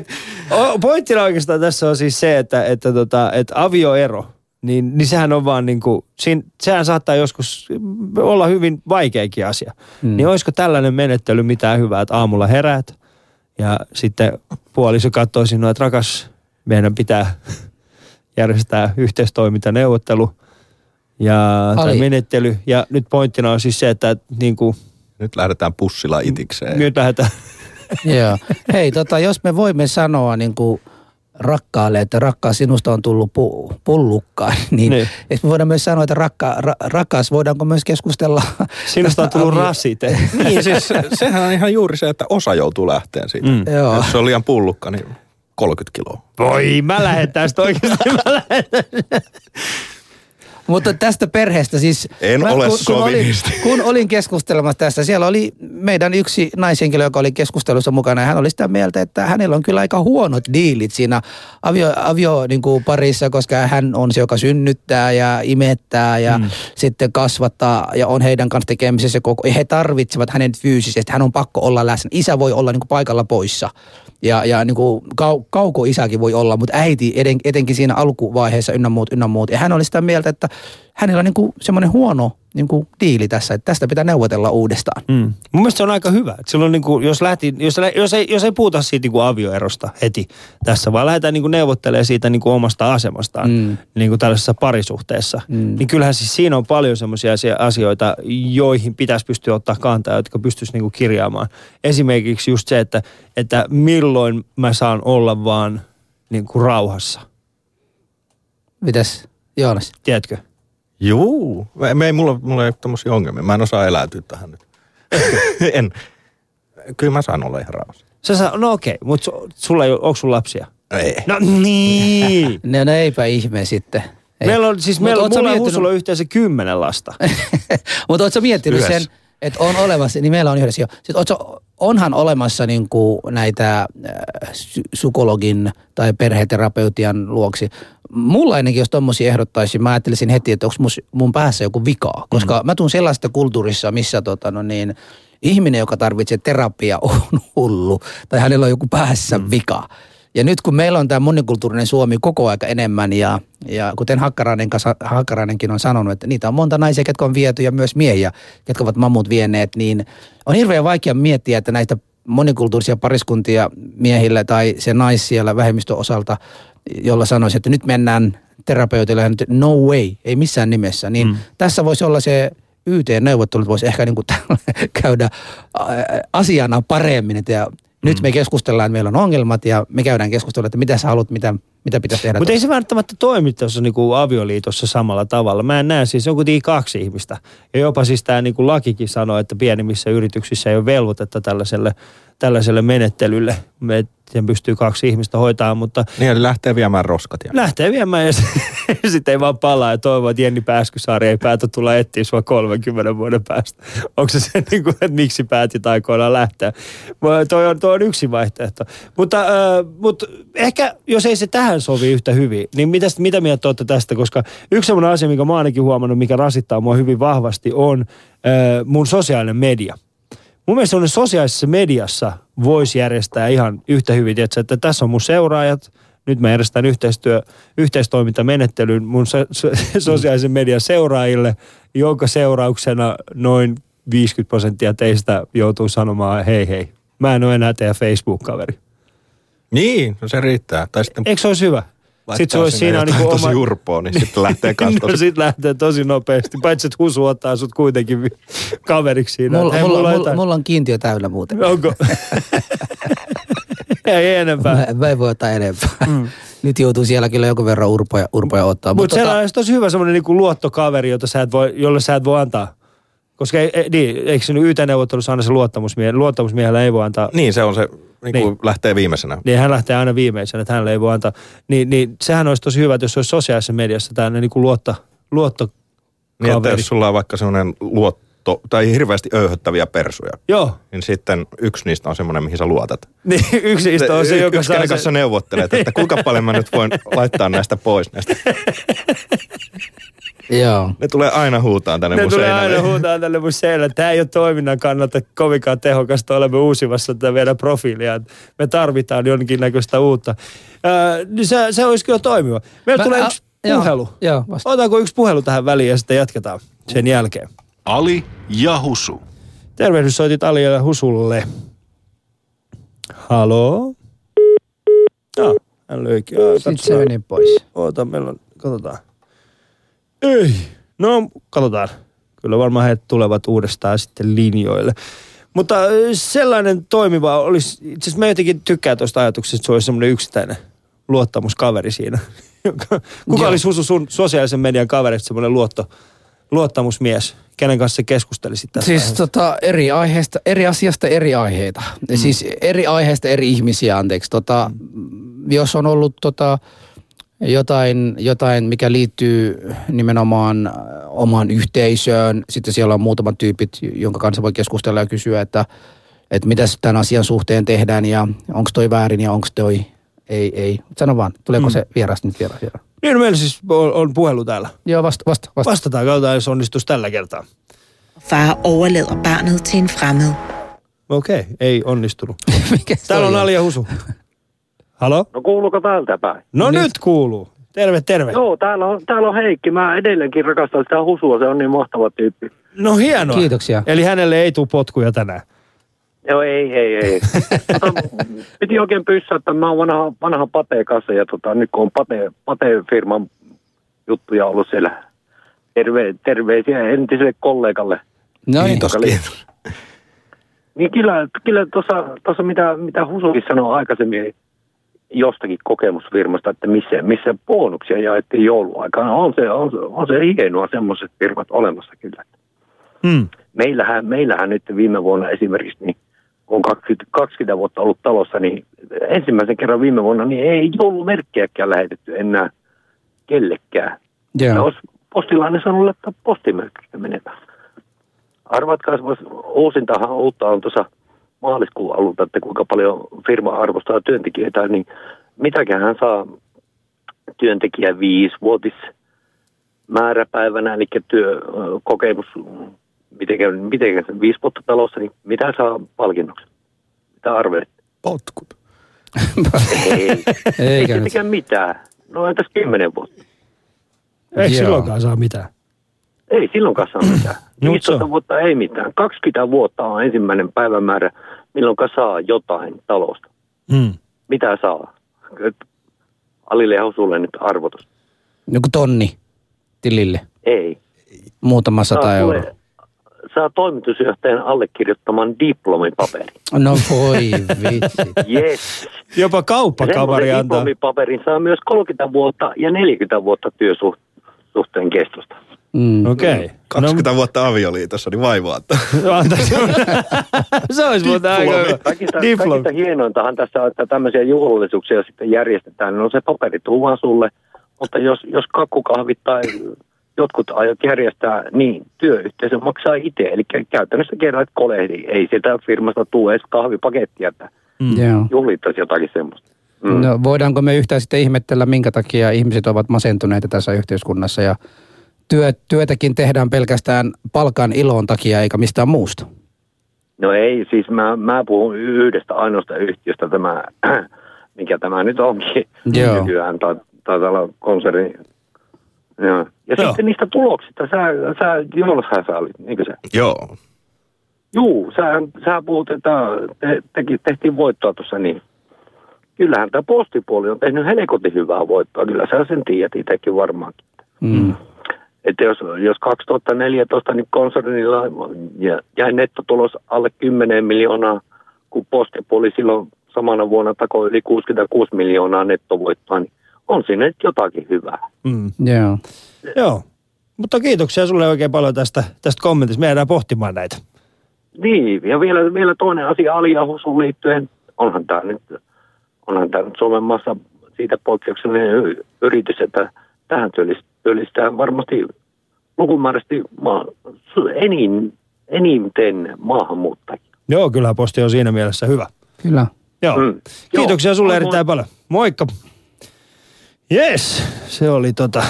pointtina oikeastaan tässä on siis se, että, että, tota, että avioero, niin, niin sehän on vaan niin kuin, siinä, sehän saattaa joskus olla hyvin vaikeakin asia. Mm. Niin olisiko tällainen menettely mitään hyvää, että aamulla heräät ja sitten puoliso katsoo sinua, että rakas, meidän pitää järjestää yhteistoimintaneuvottelu ja, tai menettely. Ja nyt pointtina on siis se, että niin kuin, Nyt lähdetään pussilla itikseen. nyt lähdetään. Joo. Hei, tota, jos me voimme sanoa niin kuin rakkaalle, että rakkaa sinusta on tullut pu, pullukkaan, *laughs* niin, Niin. me voidaan myös sanoa, että rakka, ra, rakas, voidaanko myös keskustella *laughs* Sinusta on tullut *laughs* avio- rasite. Niin siis sehän on ihan juuri se, että osa joutuu lähteen siitä. Mm. Mm. Joo. Jos se on liian pullukka, niin 30 kiloa. Voi, mä lähden tästä oikeasti. Mä lähden. Mutta tästä perheestä siis... En ole kun, kun, olin, kun olin keskustelemassa tästä, siellä oli meidän yksi naishenkilö, joka oli keskustelussa mukana. Ja hän oli sitä mieltä, että hänellä on kyllä aika huonot diilit siinä avio, avio niin kuin parissa, koska hän on se, joka synnyttää ja imettää ja mm. sitten kasvattaa ja on heidän kanssa tekemisessä koko... Ja he tarvitsevat hänen fyysisesti, hän on pakko olla läsnä. Isä voi olla niin kuin paikalla poissa. Ja, ja niin kuin kau, kauko-isäkin voi olla, mutta äiti eten, etenkin siinä alkuvaiheessa ynnä muut, ynnä muut. Ja hän oli sitä mieltä, että hänellä on niin kuin semmoinen huono niin kuin diili tässä, että tästä pitää neuvotella uudestaan. Mm. Mun mielestä se on aika hyvä. Et Silloin niin kuin, jos, lähti, jos, jos, ei, jos ei puhuta siitä niin kuin avioerosta heti tässä, vaan lähdetään niin kuin neuvottelemaan siitä niin kuin omasta asemastaan Mm. niin kuin tällaisessa parisuhteessa, Mm. niin kyllähän siis siinä on paljon semmoisia asioita, joihin pitäisi pystyä ottaa kantaa, jotka pystyisi niin kuin kirjaamaan. Esimerkiksi just se, että, että milloin mä saan olla vaan niin kuin rauhassa. Mitäs Joonas? Tiedätkö? Juu. Me, ei, mulla, mulla ei ole tommosia ongelmia. Mä en osaa eläytyä tähän nyt. *laughs* en. Kyllä mä saan olla ihan rauhassa. Sä saa, no okei, mutta su, sulla ei ole, onko sulla lapsia? Ei. No niin. *laughs* No, no eipä ihme sitten. Ei. Meillä on siis, Mut meillä, mulla ja miettinyt- Husulla on yhteensä kymmenen lasta. *laughs* Mutta ootko miettinyt Yhdessä. sen, että on olemassa, niin meillä on yhdessä jo. Sitten ootko, onhan olemassa niin kuin näitä äh, sy- psykologin tai perheterapeutian luoksi. Mulla ainakin, jos tommosia ehdottaisi, mä ajattelisin heti, että onko mun, mun päässä joku vikaa. Koska mm. mä tuun sellaista kulttuurissa, missä tota, no niin, ihminen, joka tarvitsee terapiaa, on hullu. Tai hänellä on joku päässä mm. vika. Ja nyt kun meillä on tämä monikulttuurinen Suomi koko aika enemmän ja, ja kuten Hakkarainen, Hakkarainenkin on sanonut, että niitä on monta naisia, ketkä on viety ja myös miehiä, ketkä ovat mammut vieneet, niin on hirveän vaikea miettiä, että näitä monikulttuurisia pariskuntia miehillä tai se nais siellä vähemmistön osalta, jolla sanoisi, että nyt mennään terapeutille no way, ei missään nimessä, niin mm. tässä voisi olla se YT-neuvottelut voisi ehkä niin kuin *laughs* käydä asiana paremmin, että nyt me keskustellaan, että meillä on ongelmat ja me käydään keskustelua, että mitä sä haluat, mitä, mitä pitäisi tehdä. Mutta ei se välttämättä toimi tuossa niinku avioliitossa samalla tavalla. Mä en näe siis, on kuitenkin kaksi ihmistä. Ja jopa siis tämä niinku lakikin sanoo, että pienimmissä yrityksissä ei ole velvoitetta tällaiselle, tällaiselle menettelylle. Me sen pystyy kaksi ihmistä hoitamaan, mutta Niin, eli lähtee viemään roskat. Ja... lähtee viemään ja *laughs* sitten ei vaan palaa ja toivoo, että Jenni Pääskysaari ei päätä tulla etsiä sua 30 vuoden päästä. Onko se se, niin kuin, että miksi päätit aikoinaan lähteä? Toi on, toi on yksi vaihtoehto. Mutta, äh, mutta ehkä, jos ei se tähän sovi yhtä hyvin, niin mitäs, mitä mieltä olette tästä? Koska yksi sellainen asia, mikä mä ainakin huomannut, mikä rasittaa mua hyvin vahvasti, on äh, mun sosiaalinen media. Mun mielestä sellainen sosiaalisessa mediassa voisi järjestää ihan yhtä hyvin, tiedätkö, että tässä on mun seuraajat, nyt mä järjestän yhteistyö, yhteistoimintamenettelyn mun so, so, *laughs* sosiaalisen median seuraajille, jonka seurauksena noin 50 prosenttia teistä joutuu sanomaan hei hei, mä en ole enää teidän Facebook-kaveri. Niin, no se riittää. Tai sitten Eikö se olisi hyvä? Sitten se olisi siinä jotain niinku tosi oma... urpoa, niin sitten *laughs* lähtee kanssa no tosi... sit lähtee tosi nopeasti. Paitsi, että Husu ottaa sut kuitenkin kaveriksi siinä. mulla, Hei, mulla, on mulla, jotain- mulla, on kiintiö täynnä muuten. Onko? *laughs* ei enempää. Mä, mä en voi ottaa enempää. Mm. Nyt joutuu siellä kyllä jonkun verran urpoja, urpoja ottaa. Mutta Mutta Mut tota, se olisi tosi hyvä semmoinen niinku luottokaveri, jota sä et voi, jolle sä et voi antaa. Koska ei, ei, niin, eikö se YT-neuvottelussa aina se luottamusmie, luottamusmiehellä ei voi antaa, Niin, se on se, niin kuin Niin. lähtee viimeisenä. niin hän lähtee aina viimeisenä, että hänelle ei voi antaa. Niin, niin sehän olisi tosi hyvä, että jos se olisi sosiaalisessa mediassa tämmöinen niinku luotto, luotto Niin, että jos sulla on vaikka semmoinen luotto, tai hirveästi öyhöttäviä persuja, Joo, niin sitten yksi niistä on semmoinen, mihin sä luotat. *laughs* niin yksi niistä on se, joka yksi, saa kenen se, kanssa neuvottelet, että kuinka paljon mä nyt voin laittaa näistä pois näistä. *laughs* joo. Ne tulee aina huutaan tänne ne mun tulee seinälle. aina huutaa tälle mun seinälle. Tämä ei ole toiminnan kannalta kovinkaan tehokasta. Olemme uusimassa tätä meidän profiilia. Me tarvitaan jonkinnäköistä uutta. Ää, niin se, se olisi kyllä toimiva. Meillä Mä- tulee a- yksi joo, puhelu. joo, vasta. Otetaanko yksi puhelu tähän väliin ja sitten jatketaan sen jälkeen. Ali ja Husu. Tervehdys, soitit Ali ja Husulle. Haloo? Joo, hän löikin. Joo, Sitten se meni pois. Oota, meillä on, katsotaan. Ei, no katsotaan. Kyllä varmaan he tulevat uudestaan sitten linjoille. Mutta sellainen toimiva olisi, itse asiassa mä jotenkin tykkään tuosta ajatuksesta, että se olisi semmoinen yksittäinen luottamuskaveri siinä? *laughs* Kuka Joo. olisi Husu sun sosiaalisen median kaverista semmoinen luotto, luottamusmies? Kenen kanssa sä keskustelisit tästä? Siis aiheesta? tota, eri aiheesta, eri asiasta eri aiheita. Mm. Siis eri aiheesta eri ihmisiä, anteeksi. Tota, jos on ollut tota, jotain, jotain, mikä liittyy nimenomaan äh, omaan yhteisöön, sitten siellä on muutamat tyypit, jonka kanssa voi keskustella ja kysyä, että, että mitä tämän asian suhteen tehdään ja onko toi väärin ja onko toi ei, ei. Sano vaan, tuleeko mm. se vieras nyt vielä? vielä? Niin, no meillä siis on, on puhelu täällä. Joo, vasta, vasta, vasta. Vastataan, katsotaan, jos onnistuisi tällä kertaa. Far overlader barnet til en fremmed. Okei, okay, ei onnistunut. *laughs* Mikä Täällä on? Alia Husu. Halo? No kuuluuko täältä päin? No Nyt. nyt, kuuluu. Terve, terve. Joo, täällä on, täällä on Heikki. Mä edelleenkin rakastan sitä husua, se on niin mahtava tyyppi. No hienoa. Kiitoksia. Eli hänelle ei tule potkuja tänään. Joo, ei, ei, ei. tota, *laughs* piti oikein pyssätä, että mä oon vanha, vanha Pate kanssa ja tota, nyt kun on Pate, Pate-firman juttuja ollut siellä. Terve, terveisiä entiselle kollegalle. No niin. Li- kiitos. Niin kyllä, kyllä tuossa, tuossa mitä, mitä Husukin sanoi aikaisemmin jostakin kokemusfirmasta, että missä, missä bonuksia jaettiin jouluaikana. On se, on, se- on se hienoa semmoiset firmat olemassa kyllä. Hmm. Meillähän, meillähän nyt viime vuonna esimerkiksi, niin on 20, 20 vuotta ollut talossa, niin ensimmäisen kerran viime vuonna niin ei joulumerkkiäkään lähetetty enää kellekään. Ja Joo. olisi postilainen sanonut laittaa postimerkistä menemään. Arvatkaa, uusintahan uutta on tuossa maaliskuun alulta, että kuinka paljon firma arvostaa työntekijöitä, niin mitäkään hän saa työntekijä viisivuotis määräpäivänä, eli työkokemus, miten, miten se viisi vuotta talossa, niin mitä saa palkinnoksi? Mitä arvelet? Potkut. Ei, ei Eikä nyt. tietenkään mitään. No entäs kymmenen vuotta? Eikö Joo. silloinkaan saa mitään? Ei silloinkaan saa mitään. No, mut 15 se on. vuotta ei mitään. 20 vuotta on ensimmäinen päivämäärä, milloin saa jotain talosta. Hmm. Mitä saa? Alille ja Husulle nyt arvotus. Joku tonni tilille. Ei. Muutama sata Saa, euroa. Saa toimitusjohtajan allekirjoittaman diplomipaperi. No voi vitsi. Yes. Jopa kauppakamari antaa. diplomipaperin saa myös 30 vuotta ja 40 vuotta työsuhteen kestosta. Mm. Okei. Okay. 20 vuotta avioliitossa, niin vaivaa. No, *laughs* se olisi muuten aika hyvä. Kaikista, Diplomi. kaikista hienointahan tässä on, että tämmöisiä juhlallisuuksia sitten järjestetään. No se paperi tuu vaan sulle, mutta jos, jos kakkukahvit tai jotkut aiot järjestää, niin työyhteisö maksaa itse. Eli käytännössä kerran kolehdi. Ei sieltä firmasta tule edes kahvipakettia, että Joo. juhlittaisi jotakin semmoista. Mm. No, voidaanko me yhtään sitten ihmetellä, minkä takia ihmiset ovat masentuneita tässä yhteiskunnassa ja työ, työtäkin tehdään pelkästään palkan ilon takia eikä mistään muusta? No ei, siis mä, mä puhun yhdestä ainoasta yhtiöstä, tämä, *clears throat* mikä tämä nyt onkin Joo. nykyään, tai taitaa olla konserni. Joo. Ja Joo. sitten niistä tuloksista, sä, sä Jonoshan sä olit, niinkö sä? Joo. Juu, sä, sä puhut, että te, teki, tehtiin voittoa tuossa niin. Kyllähän tämä postipuoli on tehnyt helkotin hyvää voittoa, kyllä sä sen tiedät itsekin varmaankin. Mm. Että jos, jos 2014 niin konsernilla jä- jäi nettotulos alle 10 miljoonaa, kun postipuoli silloin samana vuonna takoi yli 66 miljoonaa nettovoittoa, niin on siinä nyt jotakin hyvää. Mm. Joo. Joo. Mutta kiitoksia sulle oikein paljon tästä, tästä kommentista. Me jäädään pohtimaan näitä. Niin, ja vielä, vielä toinen asia aliahusuun liittyen, onhan tämä nyt, onhan tämä nyt Suomen maassa siitä poikkeuksellinen yritys, että tähän työllistää, varmasti lukumääräisesti maa, enin, eniten maahanmuuttajia. Joo, kyllä posti on siinä mielessä hyvä. Kyllä. Joo. Mm. Kiitoksia Joo, sulle moi erittäin paljon. Moikka. Yes, se oli tota...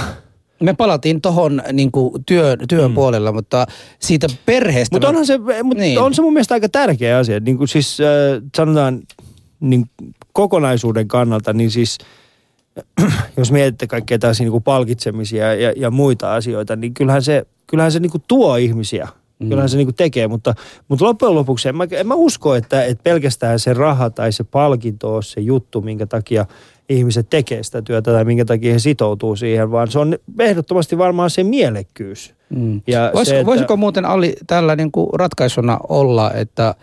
Me palatiin tuohon niin työn, työn mm. puolella, mutta siitä perheestä... Mutta onhan se, mut Niin. on se mun mielestä aika tärkeä asia. Niin kuin siis äh, sanotaan niin kokonaisuuden kannalta, niin siis *clears throat* jos mietitte kaikkea tällaisia niin kuin palkitsemisia ja, ja muita asioita, niin kyllähän se, kyllähän se niin kuin tuo ihmisiä. Mm. Kyllähän se niin kuin tekee, mutta, mutta loppujen lopuksi en mä, en mä usko, että, että pelkästään se raha tai se palkinto on se juttu, minkä takia ihmiset tekee sitä työtä tai minkä takia he sitoutuu siihen, vaan se on ehdottomasti varmaan se mielekkyys. Mm. Ja Vois, se, että- Voisiko muuten Ali tällä niin kuin ratkaisuna olla, että,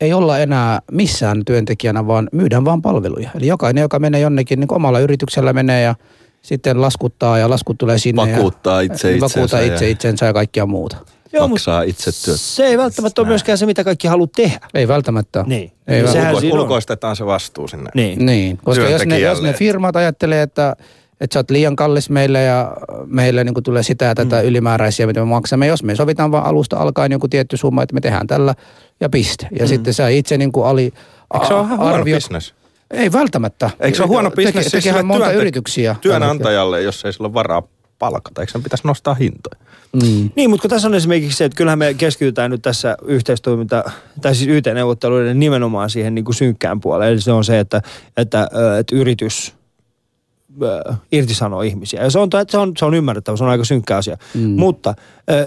ei olla enää missään työntekijänä, vaan myydään vaan palveluja. Eli jokainen, joka menee jonnekin, niin kuin omalla yrityksellä menee ja sitten laskuttaa ja laskut tulee sinne. Vakuuttaa ja, itse Vakuuttaa itsensä itse ja- itsensä ja kaikkia muuta. Joo, maksaa itse työt. Se ei välttämättä ole myöskään se, mitä kaikki haluaa tehdä. Ei välttämättä. Niin. Ei Sehän välttämättä. Ulko, ulkoistetaan se vastuu sinne. Niin. Niin, koska jos ne, jos ne firmat ajattelee, että, että sä oot liian kallis meille ja meille niin tulee sitä ja tätä mm. ylimääräisiä, mitä me maksamme. Jos me sovitaan vaan alusta alkaen joku tietty summa, että me tehdään tällä ja piste. Ja mm. sitten sä itse niin kuin ali, Eikö se ole ihan huono arviot- bisnes? Ei välttämättä. Eikö se ole huono Teke- bisnes siis tekehän sille monta työnte- yrityksiä. työnantajalle, jos ei sillä ole varaa palkata? Eikö sen pitäisi nostaa hintoja? Mm. Niin, mutta kun tässä on esimerkiksi se, että kyllähän me keskitytään nyt tässä yhteistoiminta, tai siis YT-neuvotteluiden nimenomaan siihen niin kuin synkkään puoleen. Eli se on se, että, että, ö, että yritys irtisanoo ihmisiä. Ja se on, se on, se on ymmärrettävä, se on aika synkkä asia. Mm. Mutta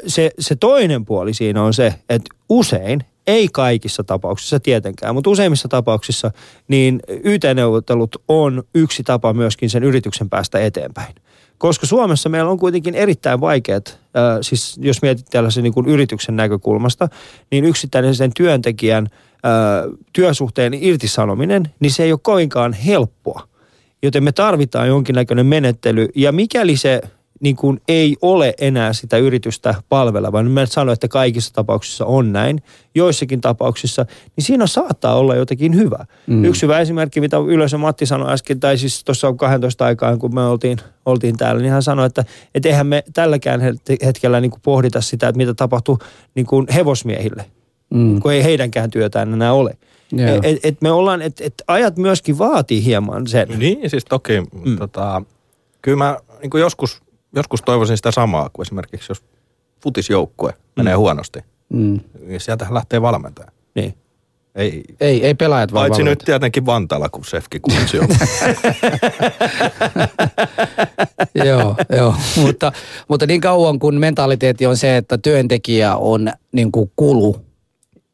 se, se toinen puoli siinä on se, että usein, ei kaikissa tapauksissa tietenkään, mutta useimmissa tapauksissa, niin YT-neuvottelut on yksi tapa myöskin sen yrityksen päästä eteenpäin. Koska Suomessa meillä on kuitenkin erittäin vaikeat, äh, siis jos mietit tällaisen niin kuin yrityksen näkökulmasta, niin yksittäinen sen työntekijän äh, työsuhteen irtisanominen, niin se ei ole kovinkaan helppoa. Joten me tarvitaan jonkinnäköinen menettely. Ja mikäli se niin kuin ei ole enää sitä yritystä palveleva, niin mä en sano, että kaikissa tapauksissa on näin. Joissakin tapauksissa, niin siinä saattaa olla jotakin hyvä. Mm. Yksi hyvä esimerkki, mitä Ylösä Matti sanoi äsken, tai siis tuossa 12 aikaan, kun me oltiin, oltiin täällä, niin hän sanoi, että et eihän me tälläkään het- hetkellä niin kuin pohdita sitä, että mitä tapahtuu niin kuin hevosmiehille, Mm. kun ei heidänkään työtään enää ole. Joo. Et, et me ollaan, että et ajat myöskin vaatii hieman sen. Niin, siis toki. Mm. Tota, kyllä mä niin kuin joskus, joskus toivoisin sitä samaa, kuin esimerkiksi jos futisjoukkue mm. menee huonosti, Mm. niin sieltähän lähtee valmentaja. Niin. Ei, Ei, ei pelaajat vaan paitsi nyt tietenkin Vantaalla, kun Sefki Kuntsi on. *laughs* joo, joo. *laughs* mutta, mutta niin kauan kun mentaliteetti on se, että työntekijä on niin kuin kulu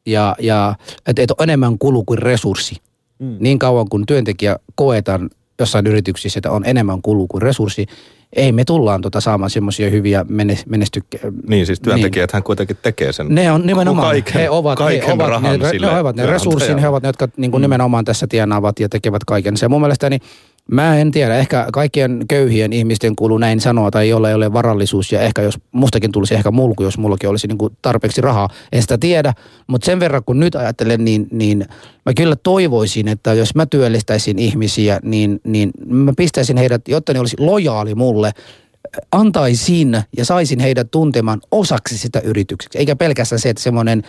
ja, ja että et on enemmän kulu kuin resurssi. Mm. Niin kauan kun työntekijä koetaan jossain yrityksissä, että on enemmän kulu kuin resurssi, ei me tullaan tota saamaan semmoisia hyviä menestykkiä. niin, siis työntekijät hän kuitenkin tekee sen. Ne on nimenomaan, kaiken, he ovat, kaiken he ovat, rahan ne, sille ne ovat ne resurssin, he ovat ne, jotka niin kuin nimenomaan tässä tienaavat ja tekevät kaiken. Se mun mielestäni, mä en tiedä, ehkä kaikkien köyhien ihmisten kuuluu näin sanoa, tai jolla ei ole varallisuus, ja ehkä jos mustakin tulisi ehkä mulku, jos mullakin olisi niin kuin tarpeeksi rahaa, en sitä tiedä, mutta sen verran kun nyt ajattelen, niin, niin mä kyllä toivoisin, että jos mä työllistäisin ihmisiä, niin, niin mä pistäisin heidät, jotta ne olisi lojaali mulle, antaisin ja saisin heidät tuntemaan osaksi sitä yritykseksi. Eikä pelkästään se, että semmoinen,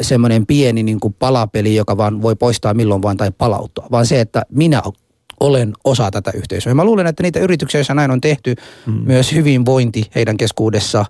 semmoinen pieni niin kuin palapeli, joka vaan voi poistaa milloin vaan tai palauttaa, vaan se, että minä olen osa tätä yhteisöä. Mä luulen, että niitä yrityksiä, joissa näin on tehty, mm. myös hyvinvointi heidän keskuudessa,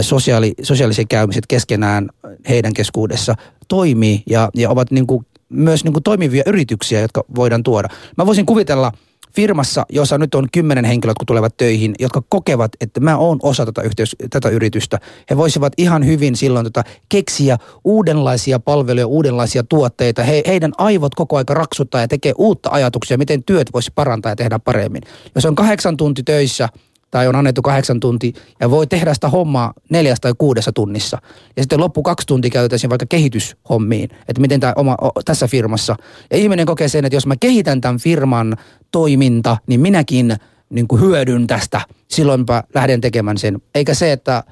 sosiaali, sosiaaliset käymiset keskenään heidän keskuudessa toimii ja, ja ovat niin kuin, myös niin kuin toimivia yrityksiä, jotka voidaan tuoda. Mä voisin kuvitella firmassa, jossa nyt on kymmenen henkilöt, kun tulevat töihin, jotka kokevat, että mä oon osa tätä, yhteys, tätä yritystä. He voisivat ihan hyvin silloin tota, keksiä uudenlaisia palveluja, uudenlaisia tuotteita. He, heidän aivot koko aika raksuttaa ja tekee uutta ajatuksia, miten työt voisi parantaa ja tehdä paremmin. Jos on kahdeksan tunti töissä, tai on annettu kahdeksan tuntia ja voi tehdä sitä hommaa neljästä tai kuudessa tunnissa. Ja sitten loppu kaksi tuntia käytetään vaikka kehityshommiin, että miten tämä oma o, tässä firmassa. Ja ihminen kokee sen, että jos mä kehitän tämän firman toiminta, niin minäkin niin kuin hyödyn tästä. Silloinpä lähden tekemään sen. Eikä se, että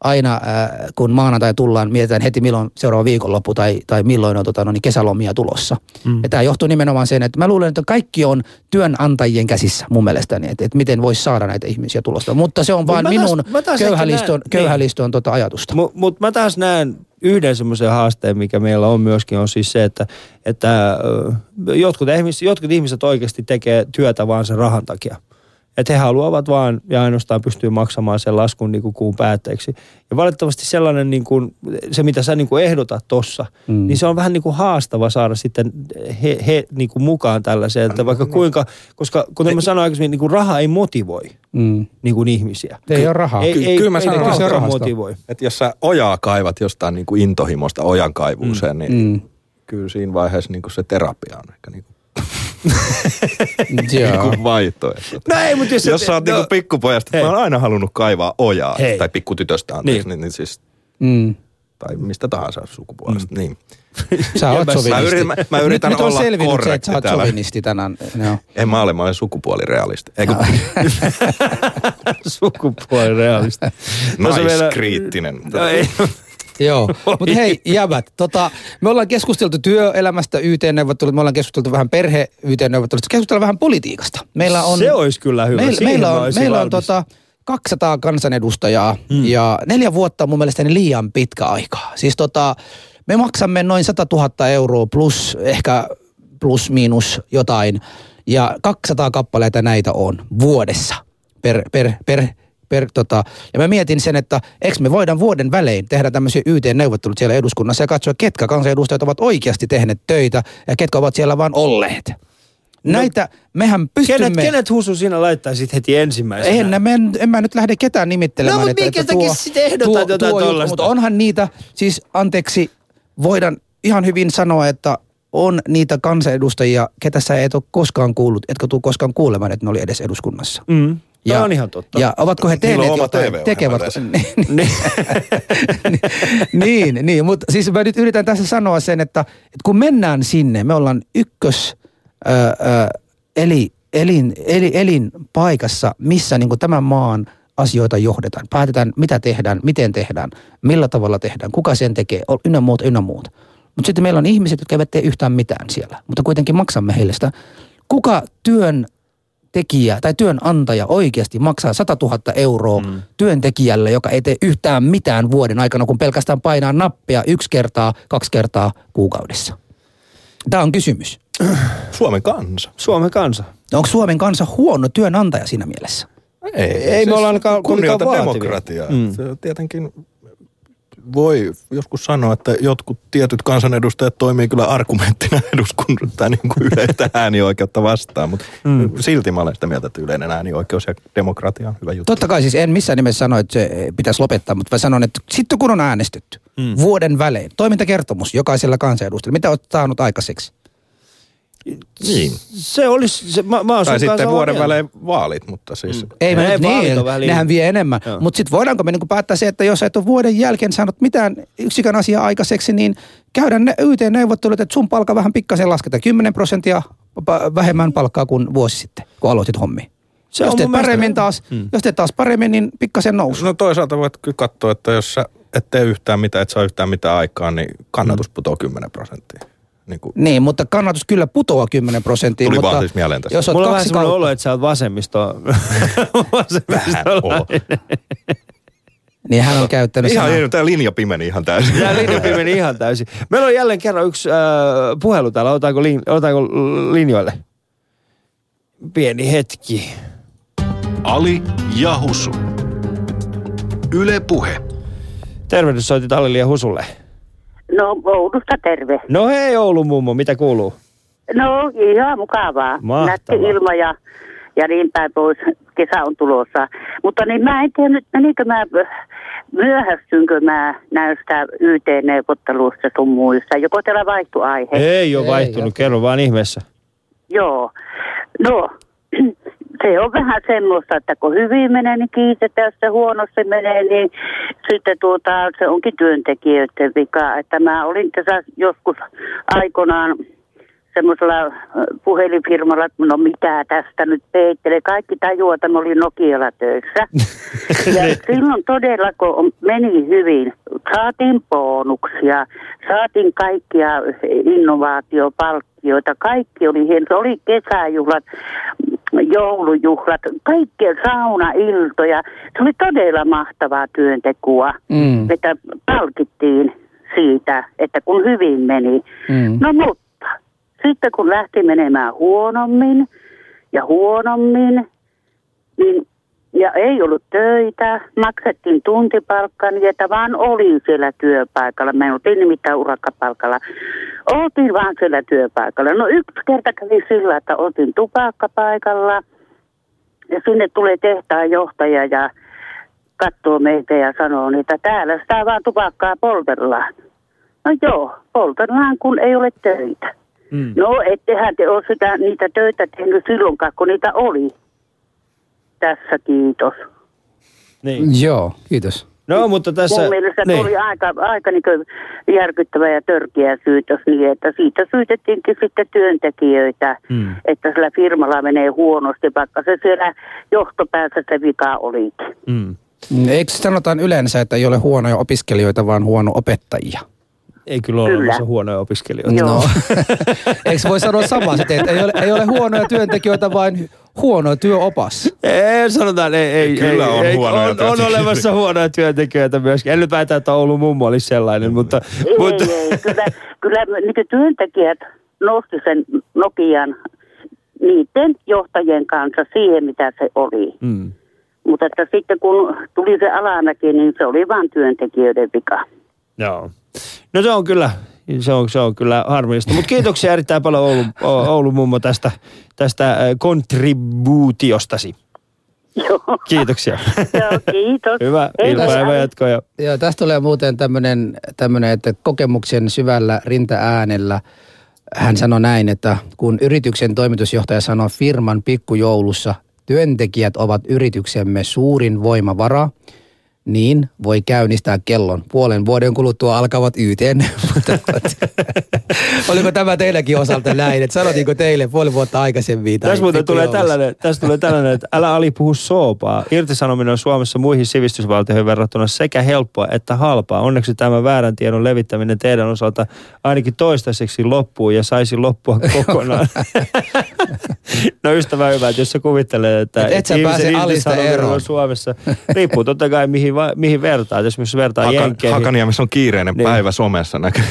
aina äh, kun maanantai tullaan, mietitään heti milloin seuraava viikonloppu tai, tai milloin on tota, no, niin kesälomia tulossa. Mm. Ja tämä johtuu nimenomaan sen, että mä luulen, että kaikki on työnantajien käsissä mun mielestäni, että, että miten voisi saada näitä ihmisiä tulosta. Mutta se on vain mä taas- minun köyhäliston, näen- niin. tota ajatusta. Mutta mut mä taas näen yhden semmoisen haasteen, mikä meillä on myöskin, on siis se, että, että jotkut, ihmiset, jotkut ihmiset oikeasti tekee työtä vaan sen rahan takia. Että he haluavat vaan ja ainoastaan pystyy maksamaan sen laskun niin kuin kuun päätteeksi. Ja valitettavasti sellainen, niin kuin, se mitä sä niin kuin ehdotat tossa, mm. niin se on vähän niin kuin haastava saada sitten he, he niin kuin mukaan tällaiseen. Että vaikka kuinka, koska kuten mä sanoin aikaisemmin, niin kuin raha ei motivoi Mm. niin kuin ihmisiä. Ei ole rahaa. Ei, Ky- ei, kyllä mä sanon, ei, että se rahasta. motivoi. Että jos sä ojaa kaivat jostain niin kuin intohimosta ojan kaivuuseen, niin Mm. kyllä siinä vaiheessa niin kuin se terapia on ehkä niin kuin. *laughs* niin vaihtoehto. No ei, mutta jos, Jos sä oot no, niinku pikkupojasta, Hei. mä oon aina halunnut kaivaa ojaa, Hei. tai pikkutytöstä anteeksi, Niin. niin, niin siis Mm. tai mistä tahansa sukupuolesta. Mm. Niin. *laughs* Sä oot Mä sovinisti. Mä yritän, mä, mä yritän nyt, nyt on olla selvinnyt se, että sä oot täällä. sovinisti tänään. Joo. *laughs* En mä ole, mä olen sukupuolirealisti. Eikö Sukupuolirealisti. Tuossa vielä- naiskriittinen? No ei. Joo, *laughs* mutta hei jäbät, tota, me ollaan keskusteltu työelämästä, YT-neuvottelut, me ollaan keskusteltu vähän perhe YT-neuvottelusta, keskustellaan vähän politiikasta. Meillä on, Se olisi kyllä hyvä. Siihen meillä on, meillä on tota 200 kansanedustajaa hmm. ja neljä vuotta on mun mielestäni liian pitkä aika. Siis tota, me maksamme noin 100 000 euroa plus ehkä plus miinus jotain ja 200 kappaleita näitä on vuodessa per, per, per, per tota. Ja mä mietin sen, että eikö me voidaan vuoden välein tehdä tämmöisiä YT-neuvottelut siellä eduskunnassa ja katsoa, ketkä kansanedustajat ovat oikeasti tehneet töitä ja ketkä ovat siellä vaan olleet. Näitä, mehän pystymme... Kenet, kenet husu sinä laittaisit heti ensimmäisenä? En, en, en mä nyt lähde ketään nimittelemään. No, mut minkä takia sit ehdotat jotain juttu, tollasta? Mutta onhan niitä, siis anteeksi, voidaan ihan hyvin sanoa, että on niitä kansanedustajia, ketä sä et ole koskaan kuullut, etkä tule koskaan kuulemaan, että ne oli edes eduskunnassa. Mm. Ja, on ihan totta. Ja ovatko he Niillä on tehneet oma jotain, TV-ohjelma tekevät, tässä. *laughs* niin, niin, niin, mutta siis mä nyt yritän tässä sanoa sen, että, että kun mennään sinne, me ollaan ykkös ö, ö, eli, elin, eli, elinpaikassa, missä niin tämän maan asioita johdetaan. Päätetään, mitä tehdään, miten tehdään, millä tavalla tehdään, kuka sen tekee, ynnä muuta, ynnä muuta. Mutta sitten meillä on ihmiset, jotka eivät tee yhtään mitään siellä, mutta kuitenkin maksamme heille sitä. Kuka työn tekijä tai työnantaja oikeasti maksaa 100 000 euroa mm. työntekijälle, joka ei tee yhtään mitään vuoden aikana, kun pelkästään painaa nappia yksi kertaa, kaksi kertaa kuukaudessa? Tämä on kysymys. Suomen kansa. Suomen kansa. No Onko Suomen kansa huono työnantaja siinä mielessä? Ei, Ei me olla ainakaan kunnioita demokratiaa. Mm. Tietenkin voi joskus sanoa, että jotkut tietyt kansanedustajat toimii kyllä argumenttina *laughs* eduskunnan tai niin kuin yleistä äänioikeutta vastaan, mutta mm. silti mä olen sitä mieltä, että yleinen äänioikeus ja demokratia on hyvä juttu. Totta kai siis en missään nimessä sano, että se pitäisi lopettaa, mutta mä sanon, että sitten kun on äänestetty mm. vuoden välein, toimintakertomus jokaisella kansanedustajalla, mitä olet saanut aikaiseksi? Niin. Se olisi, se, mä, mä Tai sitten vuoden mieltä. välein vaalit, mutta siis... Mm. Ei me Ei, nyt vaalit niin, nehän vie enemmän. Mutta sitten voidaanko me niinku päättää se, että jos et ole vuoden jälkeen saanut mitään yksikään asiaa aikaiseksi, niin käydään ne YT-neuvottelut, että sun palkka vähän pikkasen lasketaan. 10 prosenttia vähemmän palkkaa kuin vuosi sitten, kun aloitit hommi. Se jos on teet mielestä- paremmin taas, Mm. jos teet taas paremmin, niin pikkasen nousu. No toisaalta voit kyllä katsoa, että jos sä et tee yhtään mitään, et saa yhtään mitään aikaa, niin kannatus Mm. putoaa 10 prosenttia. Niin kuin, Niin, mutta kannatus kyllä putoaa 10 prosenttia. Tuli mutta vaan siis mieleen tässä. Jos Mulla on vähän kautta, olo, että sä oot vasemmisto. *laughs* olo. niin hän on käyttänyt Ihan sanaa. tämä linja pimeni ihan täysin. Tämä linjapi meni ihan täysin. Meillä on jälleen kerran yksi äh, puhelu täällä. Otetaanko, lin, otetaanko linjoille? Pieni hetki. Ali ja Husu. Yle Puhe. Tervehdys soitit Allille ja Husulle. No Oulusta terve. No hei Oulun mummo, mitä kuuluu? No ihan mukavaa. Mahtavaa. Nätti ilma ja, ja niin päin pois. Kesä on tulossa. Mutta niin mä en tiedä nyt, menikö mä, myöhästynkö mä näistä YT-neuvotteluista sun muista. Joko teillä vaihtui aihe? Ei ole Ei, vaihtunut, kerro vaan ihmeessä. Joo. No, se on vähän semmoista, että kun hyvin menee, niin kiitetään, jos se huonosti menee, niin sitten tuota, se onkin työntekijöiden vika. Että mä olin tässä joskus aikoinaan semmoisella puhelinfirmalla, että no mitä tästä nyt peittelee. Kaikki tajuaa, että mä olin Nokialla töissä. *laughs* Ja silloin todella, kun meni hyvin, saatiin bonuksia, saatiin kaikkia innovaatiopalkkioita, kaikki oli hieno. Se oli kesäjuhlat, joulujuhlat, kaikkea saunailtoja. Se oli todella mahtavaa työntekua, Mm. että palkittiin siitä, että kun hyvin meni. Mm. No mutta, sitten kun lähti menemään huonommin ja huonommin, niin ja ei ollut töitä, maksettiin tuntipalkkaa niin, että vaan oli siellä työpaikalla. Me oltiin nimittäin urakkapalkalla. Oltiin vaan siellä työpaikalla. No yksi kerta kävi sillä, että oltiin tupakkapaikalla ja sinne tulee tehtaan johtaja ja katsoo meitä ja sanoo, niin, että täällä sitä vaan tupakkaa poltellaan. No joo, poltellaan kun ei ole töitä. Mm. No ettehän te ole sitä, niitä töitä tehnyt silloinkaan, kun niitä oli. Tässä kiitos. Niin. Joo, kiitos. No, mutta tässä... Mun mielestä niin. oli aika, aika niin järkyttävä ja törkeä syytös niin, että siitä syytettiinkin sitten työntekijöitä, hmm. että sillä firmalla menee huonosti, vaikka se siellä johtopäässä se vika olikin. Hmm. Eikö sanotaan yleensä, että ei ole huonoja opiskelijoita, vaan huono opettajia? Ei kyllä ole kyllä. huonoja opiskelijoita. Joo. No. *laughs* Eikö voi sanoa samaa sitten, että ei ole, ei ole huonoja työntekijöitä, vaan huono työopas? Ei, sanotaan, ei. ei kyllä on ei, huonoja on, on olemassa huonoja työntekijöitä myöskin. En nyt väitä, että Oulun mummo olisi sellainen, mutta... Ei, mutta... ei, kyllä, kyllä niin työntekijät nosti sen Nokian niiden johtajien kanssa siihen, mitä se oli. Mm. Mutta että sitten kun tuli se alamäki, niin se oli vain työntekijöiden vika. Joo. No se on kyllä, se on, se on kyllä harmillista. Mutta kiitoksia erittäin paljon Oulu, Oulu mummo tästä, tästä kontribuutiostasi. Joo. Kiitoksia. Joo, kiitos. *laughs* Hyvä iltapäivä jatkoa. Joo, tästä tulee muuten tämmöinen, että kokemuksen syvällä rintaäänellä hän sanoi näin, että kun yrityksen toimitusjohtaja sanoi firman pikkujoulussa, työntekijät ovat yrityksemme suurin voimavara – niin voi käynnistää kellon. Puolen vuoden kuluttua alkavat YTn. *laughs* Oliko tämä teilläkin osalta näin? Että sanotinko teille puoli vuotta aikaisemmin? Tässä muuten tulee tällainen, tässä tulee tällainen, että älä alipuhu soopaa. Irtisanominen on Suomessa muihin sivistysvaltioihin verrattuna sekä helppoa että halpaa. Onneksi tämä väärän tiedon levittäminen teidän osalta ainakin toistaiseksi loppuu ja saisi loppua *laughs* kokonaan. *laughs* no ystävä hyvä, että jos sä kuvittelee, että et, et sä pääse alista eroon. Suomessa, riippuu totta kai mihin mihin, mihin vertaa. Jos myös vertaa Haka, Jenkkeihin. Hakaniemessä on kiireinen niin. päivä somessa näkyy. *laughs*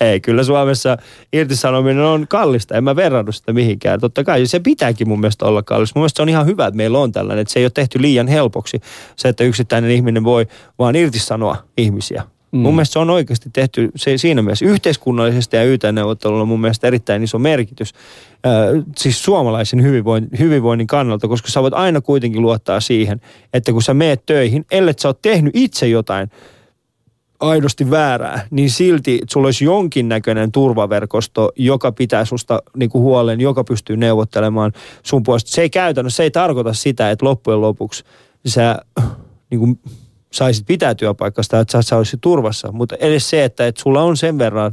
Ei, kyllä Suomessa irtisanominen on kallista. En mä verrannut sitä mihinkään. Totta kai se pitääkin mun mielestä olla kallista. Mun mielestä se on ihan hyvä, että meillä on tällainen. Että se ei ole tehty liian helpoksi. Se, että yksittäinen ihminen voi vaan irtisanoa ihmisiä. Mm. Mun mielestä se on oikeasti tehty se, siinä mielessä yhteiskunnallisesti ja YT-neuvottelulla on mun mielestä erittäin iso merkitys. Äh, siis suomalaisen hyvinvoinnin, hyvinvoinnin kannalta, koska sä voit aina kuitenkin luottaa siihen, että kun sä meet töihin, ellei sä oot tehnyt itse jotain aidosti väärää, niin silti sulla olisi jonkinnäköinen turvaverkosto, joka pitää susta niin kuin huolen, joka pystyy neuvottelemaan sun puolesta. Se ei käytännössä, se ei tarkoita sitä, että loppujen lopuksi sä niin kuin saisit pitää työpaikasta, että sä olisit turvassa. Mutta edes se, että, että sulla on sen verran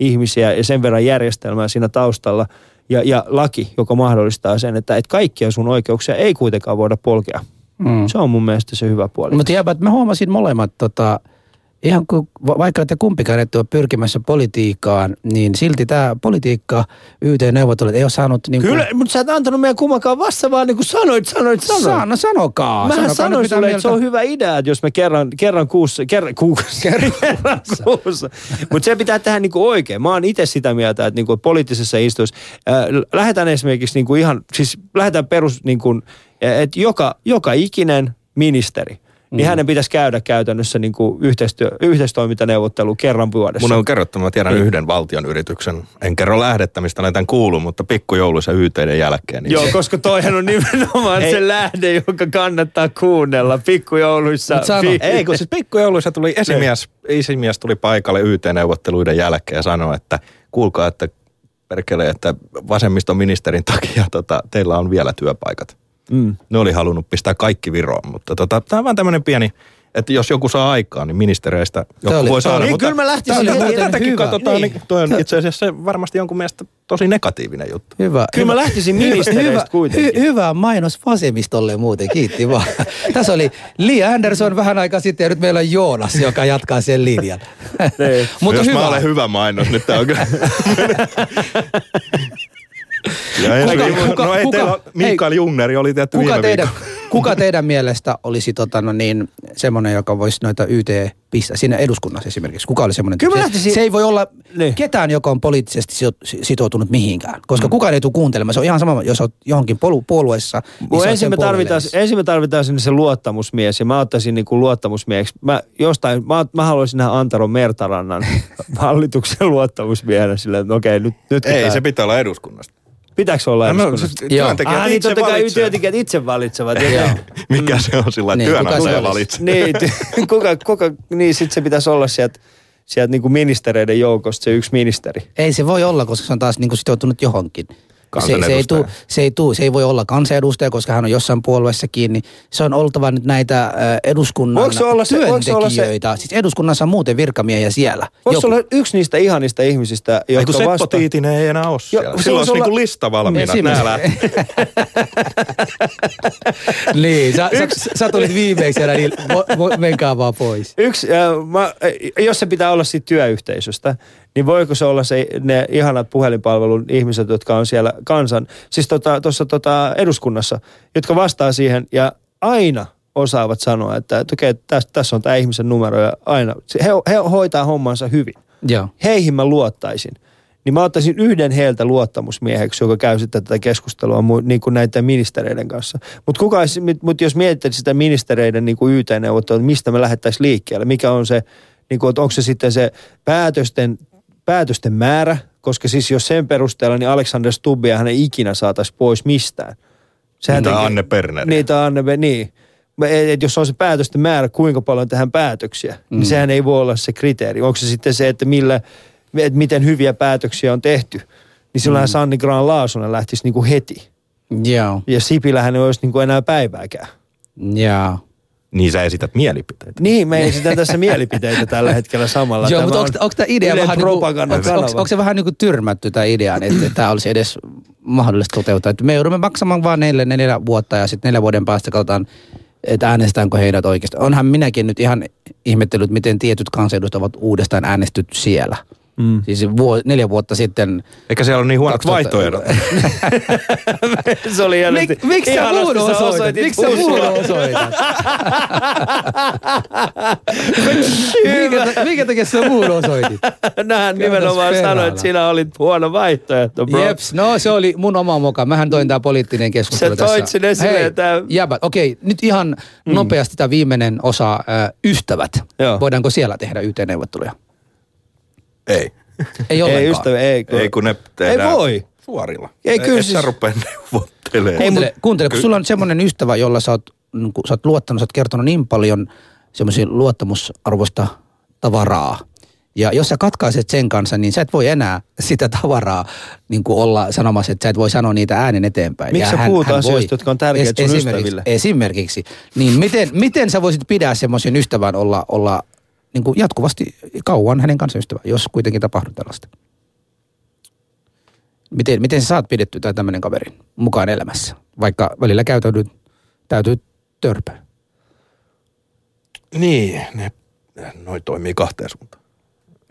ihmisiä ja sen verran järjestelmää siinä taustalla ja, ja laki, joka mahdollistaa sen, että, että kaikkia sun oikeuksia ei kuitenkaan voida polkea. Mm. Se on mun mielestä se hyvä puoli. Mutta mä huomasin molemmat tota, ihan kun, vaikka te kumpikaan ette ole pyrkimässä politiikkaan, niin silti tämä politiikka, YT-neuvottelut ei ole saanut... Niin kuin... Kyllä, mutta sä et antanut meidän kummakaan vasta, vaan niin kuin sanoit, sanoit, sanoit. Sano, sanokaa. Mä sanoin sulle, mieltä... että se on hyvä idea, että jos me kerran, kerran kuussa, kerran kuussa, *laughs* kerran, *laughs* kerran kuussa. mutta se pitää tehdä niin kuin oikein. Mä oon itse sitä mieltä, että niin kuin poliittisessa istuissa äh, lähdetään esimerkiksi niin kuin ihan, siis lähdetään perus niin kuin, että joka, joka ikinen ministeri – niin mm. hänen pitäisi käydä käytännössä niin kuin yhteistyö, yhteistoimintaneuvottelu kerran vuodessa. Mun on kerrottu, mä tiedän niin. yhden valtion yrityksen. En kerro lähdettä, mistä olen tämän kuullut, mutta pikkujouluissa YTiden jälkeen. Niin Joo, se... koska toihan on nimenomaan *laughs* se lähde, joka kannattaa kuunnella pikkujouluissa. Sano, pi- ei, kun siis pikkujouluissa tuli esimies, esimies tuli paikalle YT-neuvotteluiden jälkeen ja sanoi, että kuulkaa, että perkele, että vasemmistoministerin takia tota, teillä on vielä työpaikat. Mm. Ne oli halunnut pistää kaikki Viroon, mutta tota, tämä on vaan tämmöinen pieni, että jos joku saa aikaa, niin ministereistä joku oli, voi saada. Niin, mutta kyllä mä lähtisin heti. Tätäkin katsotaan, niin. niin. toi on itse asiassa varmasti jonkun mielestä tosi negatiivinen juttu. Hyvä. Kyllä hyvä. mä lähtisin ministereistä hyvä, kuitenkin. Hy, hyvä mainos vasemmistolle muuten, kiitti vaan. *laughs* Tässä oli Li Anderson vähän aikaa sitten ja nyt meillä on Joonas, joka jatkaa sen linjan. Niin. *laughs* Mutta jos hyvä. mä olen hyvä mainos, nyt tää on kyllä. *laughs* Ja kuka, kuka, no ei kuka, teillä, Mikael hei, Junneri oli tietty kuka viime teidän, *laughs* Kuka teidän mielestä olisi tota, no niin, semmoinen, joka voisi noita YT pistää siinä eduskunnassa esimerkiksi? Kuka oli semmoinen? Kyllä se, se ei voi olla niin. ketään, joka on poliittisesti sitoutunut mihinkään, koska mm. kukaan ei tule kuuntelemaan. Se on ihan sama, jos olet johonkin puolueessa. Niin ensin, me tarvitaan, ensin me tarvitaan sinne se luottamusmies ja mä ottaisin niin kuin luottamusmieheksi. Mä, jostain, mä, mä haluaisin nähdä Antaro Mertarannan *laughs* hallituksen luottamusmiehenä silleen, että okei, nyt, nyt Ei, pitää. se pitää olla eduskunnasta. Pitääkö olla no, no, siis työntekijät ah, niin, totta kai työntekijät itse valitsevat. *laughs* Mikä se on sillä, niin, työnantaja valitsee? niin, *laughs* kuka, kuka, niin sitten se pitäisi olla sieltä sieltä niin kuin ministereiden joukosta se yksi ministeri. Ei se voi olla, koska se on taas niin kuin sitoutunut johonkin. Se, se, ei tuu, se, ei tuu, se ei voi olla kansanedustaja, koska hän on jossain puolueessa kiinni. Se on oltava nyt näitä eduskunnan Voiko se olla se- voiko se olla se- työntekijöitä. Siis eduskunnassa on muuten virkamiehiä siellä. Voisi Joku. olla yksi niistä ihanista ihmisistä, jotka Seppo vasta... Tiitinen ei enää ole siellä. se Silloin olisi olla- niinku lista valmiina. lähtee. *laughs* niin, sä, sä, sä tulit viimeisenä, niin vo, vo, menkää vaan pois. Yksi, äh, mä, äh, jos se pitää olla siitä työyhteisöstä, niin voiko se olla se, ne ihanat puhelinpalvelun ihmiset, jotka on siellä kansan, siis tuossa tota, tota eduskunnassa, jotka vastaa siihen ja aina osaavat sanoa, että, että okei, tässä, tässä on tämä ihmisen numero ja aina, he, he hoitaa hommansa hyvin. Joo. Heihin mä luottaisin. Niin mä ottaisin yhden heiltä luottamusmieheksi, joka käy sitten tätä keskustelua niin kuin näiden ministereiden kanssa. Mutta mut jos mietitte sitä ministereiden niin kuin YT-neuvottelua, mistä me lähettäisiin liikkeelle, mikä on se, niin kuin, että onko se sitten se päätösten, päätösten määrä, koska siis jos sen perusteella, niin Alexander Stubbia hän ei ikinä saataisi pois mistään. Sehän Tai tekee- Anne Berner. Niin, tai Anne, niin. Et et jos on se päätösten määrä, kuinka paljon tehdään päätöksiä, mm. niin sehän ei voi olla se kriteeri. Onko se sitten se, että, millä, että miten hyviä päätöksiä on tehty, niin silloinhan mm. Sanni Graan Laasonen lähtisi niin kuin heti. Joo. Ja Sipilähän ei olisi niin kuin enää päivääkään. Joo. Niin sä esität mielipiteitä. Niin, me esitän tässä mielipiteitä tällä hetkellä samalla. Joo, Tämä mutta on onko, onko tämä idea vähän niin kuin, propagandan onko, onko, se vähän niin kuin tyrmätty tämä idea, että tämä olisi edes mahdollista toteuttaa? Että me joudumme maksamaan vaan neljä, neljä vuotta ja sitten neljän vuoden päästä katsotaan, että äänestetäänkö heidät oikeasti. Onhan minäkin nyt ihan ihmetellyt, miten tietyt kansanedustajat ovat uudestaan äänestyt siellä. Mm. Siis vuo, neljä vuotta sitten. Eikä siellä ole niin huonot 2000 vaihtoehdot. *laughs* se oli hienosti. Mik, miksi sä muun osoitat? osoitit Miksi sä muun osoitat? *laughs* minkä, minkä takia sä muun osoitit? *laughs* Nähän nimenomaan sanoit, että sinä olit huono vaihtoehto, bro. Jeps, no se oli mun oma moka. Mähän toin tää poliittinen keskustelu Sä toit tässä. sen esille, Hei, tää- jäbät, okei, nyt ihan mm. nopeasti tämä viimeinen osa, äh, ystävät. Joo. Voidaanko siellä tehdä YT-neuvotteluja? Ei. Ei ollenkaan. Ei ystävä, ei. Ei kun ne tehdään Ei voi. suorilla. Ei, kyllä Et siis- sä rupea neuvottelemaan. Kuuntele, kuuntele kun sulla on semmoinen ystävä, jolla sä oot, niin kun sä oot luottanut, sä oot kertonut niin paljon semmoisia luottamusarvoista tavaraa. Ja jos sä katkaiset sen kanssa, niin sä et voi enää sitä tavaraa niin kuin olla sanomassa, että sä et voi sanoa niitä äänen eteenpäin. Miksi Ja sä puhut asioista, jotka on tärkeitä sun esimerkiksi, ystäville? Esimerkiksi. Niin miten, miten sä voisit pidää semmoisen ystävän olla, olla niin kuin jatkuvasti kauan hänen kanssa ystävä, jos kuitenkin tapahtuu tällaista? Miten, miten sä saat pidetty tai tämmöinen kaveri mukaan elämässä, vaikka välillä käytäydyt, täytyy törpöä? Niin, ne, noi toimii kahteen suuntaan.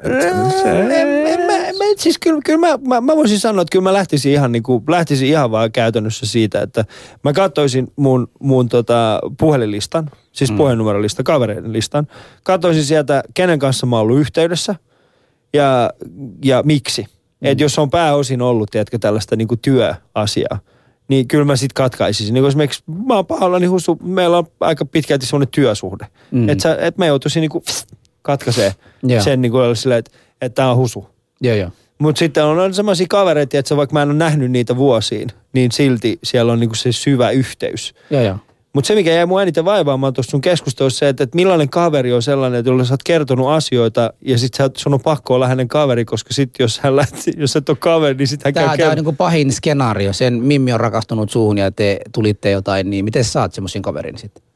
En, en, mä, mä, siis kyllä, kyllä mä, mä, mä, voisin sanoa, että kyllä mä lähtisin ihan, niin kuin, lähtisin ihan vaan käytännössä siitä, että mä katsoisin mun, mun tota puhelinlistan, siis mm. puhelinnumerolistan, kavereiden listan. Katsoisin sieltä, kenen kanssa mä oon ollut yhteydessä ja, ja miksi. Mm. Että jos on pääosin ollut, tiedätkö, tällaista niin kuin työasiaa, niin kyllä mä sit katkaisisin. Niin esimerkiksi mä oon pahalla, niin husu, meillä on aika pitkälti semmoinen työsuhde. Mm. Että et mä joutuisin niin kuin katkaisee Joo. sen niin kuin silleen, että, että tämä on husu. Joo, joo. Mutta sitten on, on semmoisia kavereita, että vaikka mä en ole nähnyt niitä vuosiin, niin silti siellä on niinku se syvä yhteys. Joo, joo. Mutta se, mikä jäi mun eniten vaivaamaan tuossa sun keskustelussa, se, että, että millainen kaveri on sellainen, että jolle sä oot kertonut asioita ja sit sä, sun on pakko olla hänen kaveri, koska sit jos hän lähti, *laughs* jos et ole kaveri, niin sit hän Tämä, käy tämä on niin kuin pahin skenaario. Sen Mimmi on rakastunut suuhun ja te tulitte jotain, niin miten sä saat semmoisen kaverin sitten?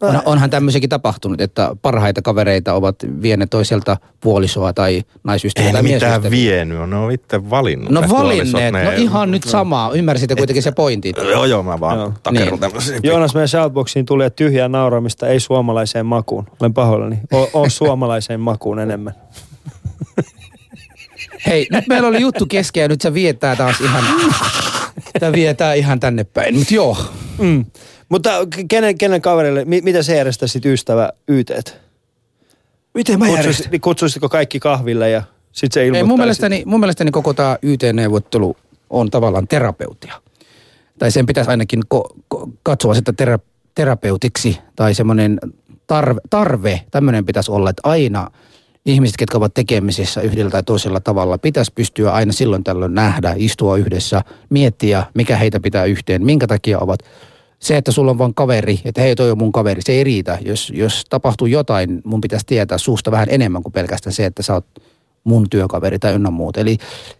On, onhan tämmöisiäkin tapahtunut, että parhaita kavereita ovat vieneet toiselta puolisoa tai naisystävää Ei tai ne mitään vienyt, ne on itse valinnut. No ne valinneet, puolisot, no ihan nyt sama. Ymmärsitte kuitenkin se pointin. Joo, joo, mä vaan Joo. takerun Niin. tämmöisiin. Joonas, meidän shoutboxiin tuli, että tyhjää nauramista ei suomalaiseen makuun. Olen pahoillani. O, on *laughs* suomalaiseen makuun enemmän. Hei, nyt meillä oli juttu kesken ja nyt se vietää taas ihan, *laughs* tämä vietää ihan tänne päin. Mutta joo, Mm. Mutta kenen, kenen kaverille, mi, mitä se järjestäisit ystävä YTt? miten mä Kutsuisit, niin kutsuisitko kaikki kahville ja sit se Ei, ilmoittaisi? mun, mielestäni, mun mielestäni koko tämä YT-neuvottelu on tavallaan terapeutia. Tai sen pitäisi ainakin ko- ko- katsoa sitä tera- terapeutiksi tai semmoinen tarve, tarve tämmöinen pitäisi olla, että aina ihmiset, ketkä ovat tekemisissä yhdellä tai toisella tavalla, pitäisi pystyä aina silloin tällöin nähdä, istua yhdessä, miettiä, mikä heitä pitää yhteen, minkä takia ovat. Se, että sulla on vain kaveri, että hei toi on mun kaveri, se ei riitä. Jos, jos tapahtuu jotain, mun pitäisi tietää suusta vähän enemmän kuin pelkästään se, että sä oot mun työkaveri tai ynnä muut. Eli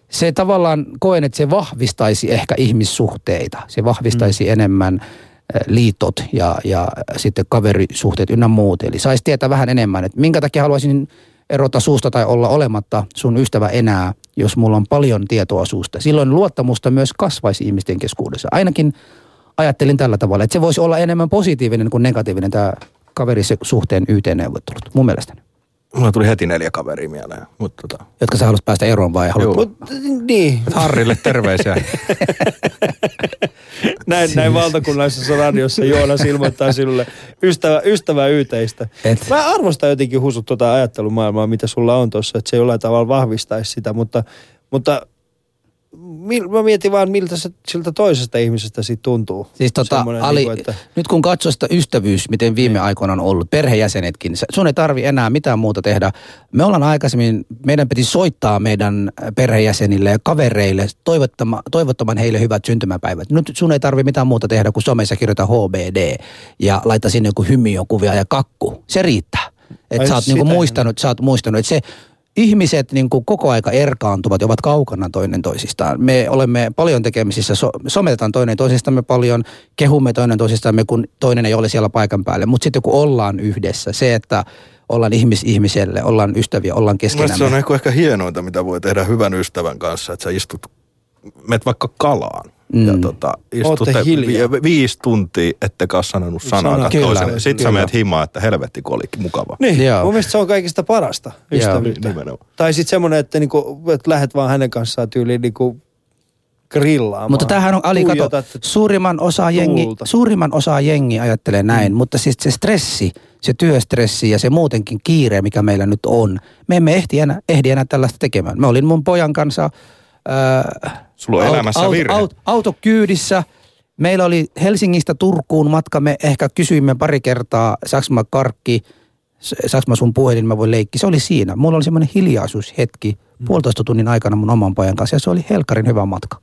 se tavallaan koen, että se vahvistaisi ehkä ihmissuhteita. Se vahvistaisi mm. enemmän eh, liitot ja, ja sitten kaverisuhteet ynnä muut. Eli saisi tietää vähän enemmän, että minkä takia haluaisin erota suusta tai olla olematta sun ystävä enää, jos mulla on paljon tietoa suusta. Silloin luottamusta myös kasvaisi ihmisten keskuudessa. Ainakin ajattelin tällä tavalla, että se voisi olla enemmän positiivinen kuin negatiivinen tämä kaverisuhteen YT-neuvottelut, mun mielestäni. Mulla tuli heti neljä kaveria mieleen. Mutta tota, Jotka sä haluat päästä eroon vai haluat... Joo. Mut, niin, Harrille terveisiä. *laughs* näin, näin valtakunnallisessa radiossa Joonas ilmoittaa sinulle ystävä, ystävä yhteistä. Et. Mä arvostan jotenkin husut tuota ajattelumaailmaa, mitä sulla on tuossa, että se jollain tavalla vahvistaisi sitä, mutta, mutta mil, mä mietin vaan, miltä se siltä toisesta ihmisestä siitä tuntuu. Siis tota, Semmoinen Ali, niinku, että- nyt kun katsoo sitä ystävyys, miten viime aikoina on ollut, perhejäsenetkin, sun ei tarvi enää mitään muuta tehdä. Me ollaan aikaisemmin, meidän piti soittaa meidän perhejäsenille ja kavereille, toivottama, toivottamaan heille hyvät syntymäpäivät. Nyt sun ei tarvi mitään muuta tehdä, kun somessa kirjoita HBD ja laita sinne joku hymiökuvia ja kakku. Se riittää. Että sä oot niinku muistanut, sä oot muistanut, että se ihmiset niin kuin koko aika erkaantuvat ja ovat kaukana toinen toisistaan. Me olemme paljon tekemisissä, so, sometetaan toinen toisistamme paljon, kehumme toinen toisistamme, kun toinen ei ole siellä paikan päällä. Mutta sitten kun ollaan yhdessä, se, että ollaan ihmis ihmiselle, ollaan ystäviä, ollaan Mielestäni se on ehkä, ehkä hienointa, mitä voi tehdä hyvän ystävän kanssa, että sä istut, menet vaikka kalaan. Mm. Ja tota, istutte vi- viisi tuntia, ettekä ole sanonut Sana- sanaa Kyllä, toiselle. Sitten sä kyllä. menet himaan, että helvetti kun olikin mukava. Niin, Joo. mun mielestä se on kaikista parasta ystävyyttä. nimenomaan. Tai sitten semmoinen, että, niinku, että lähdet vaan hänen kanssaan tyyliin niinku grillaamaan. Mutta tämähän on, Ali, kato, suurimman osa, jengi, suurimman osa jengi ajattelee näin, mm. mutta siis se stressi, se työstressi ja se muutenkin kiire, mikä meillä nyt on, me emme ehdi enää, ehdi enää tällaista tekemään. Mä olin mun pojan kanssa äh, Sulla on elämässä virhe. Aut, autokyydissä. Meillä oli Helsingistä Turkuun matka, me ehkä kysyimme pari kertaa, saaks mä karkki, saaks mä sun puhelin, mä voin leikki. Se oli siinä. Mulla oli semmoinen hiljaisuushetki Mm. puolitoista tunnin aikana mun oman pojan kanssa ja se oli helkarin hyvä matka.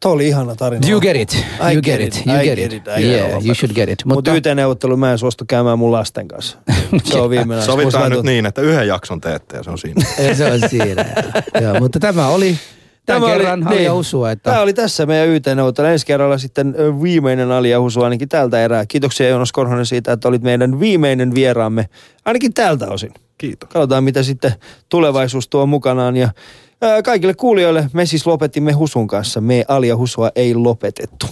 Tuo oli ihana tarina. You get it. I You get it. it. You I get get it. it. I Yeah, get you should get it. Mutta Mut YT-neuvottelu mä en suostu käymään mun lasten kanssa. *laughs* Se on viimeinen Sovitaan nyt niin, että yhden jakson teette ja se on siinä. *laughs* se on siinä. *laughs* joo. Mutta tämä oli tämän Tämä kerran oli, niin. usua, että Tämä oli tässä meidän YT-neuvottelu. Ensi kerralla sitten viimeinen aliahusu ainakin tältä erää. Kiitoksia Joonas Korhonen siitä, että olit meidän viimeinen vieraamme, ainakin tältä osin. Kiitos. Katsotaan, mitä sitten tulevaisuus tuo mukanaan. Ja kaikille kuulijoille me siis lopetimme Husun kanssa. Me Alia Husua ei lopetettu.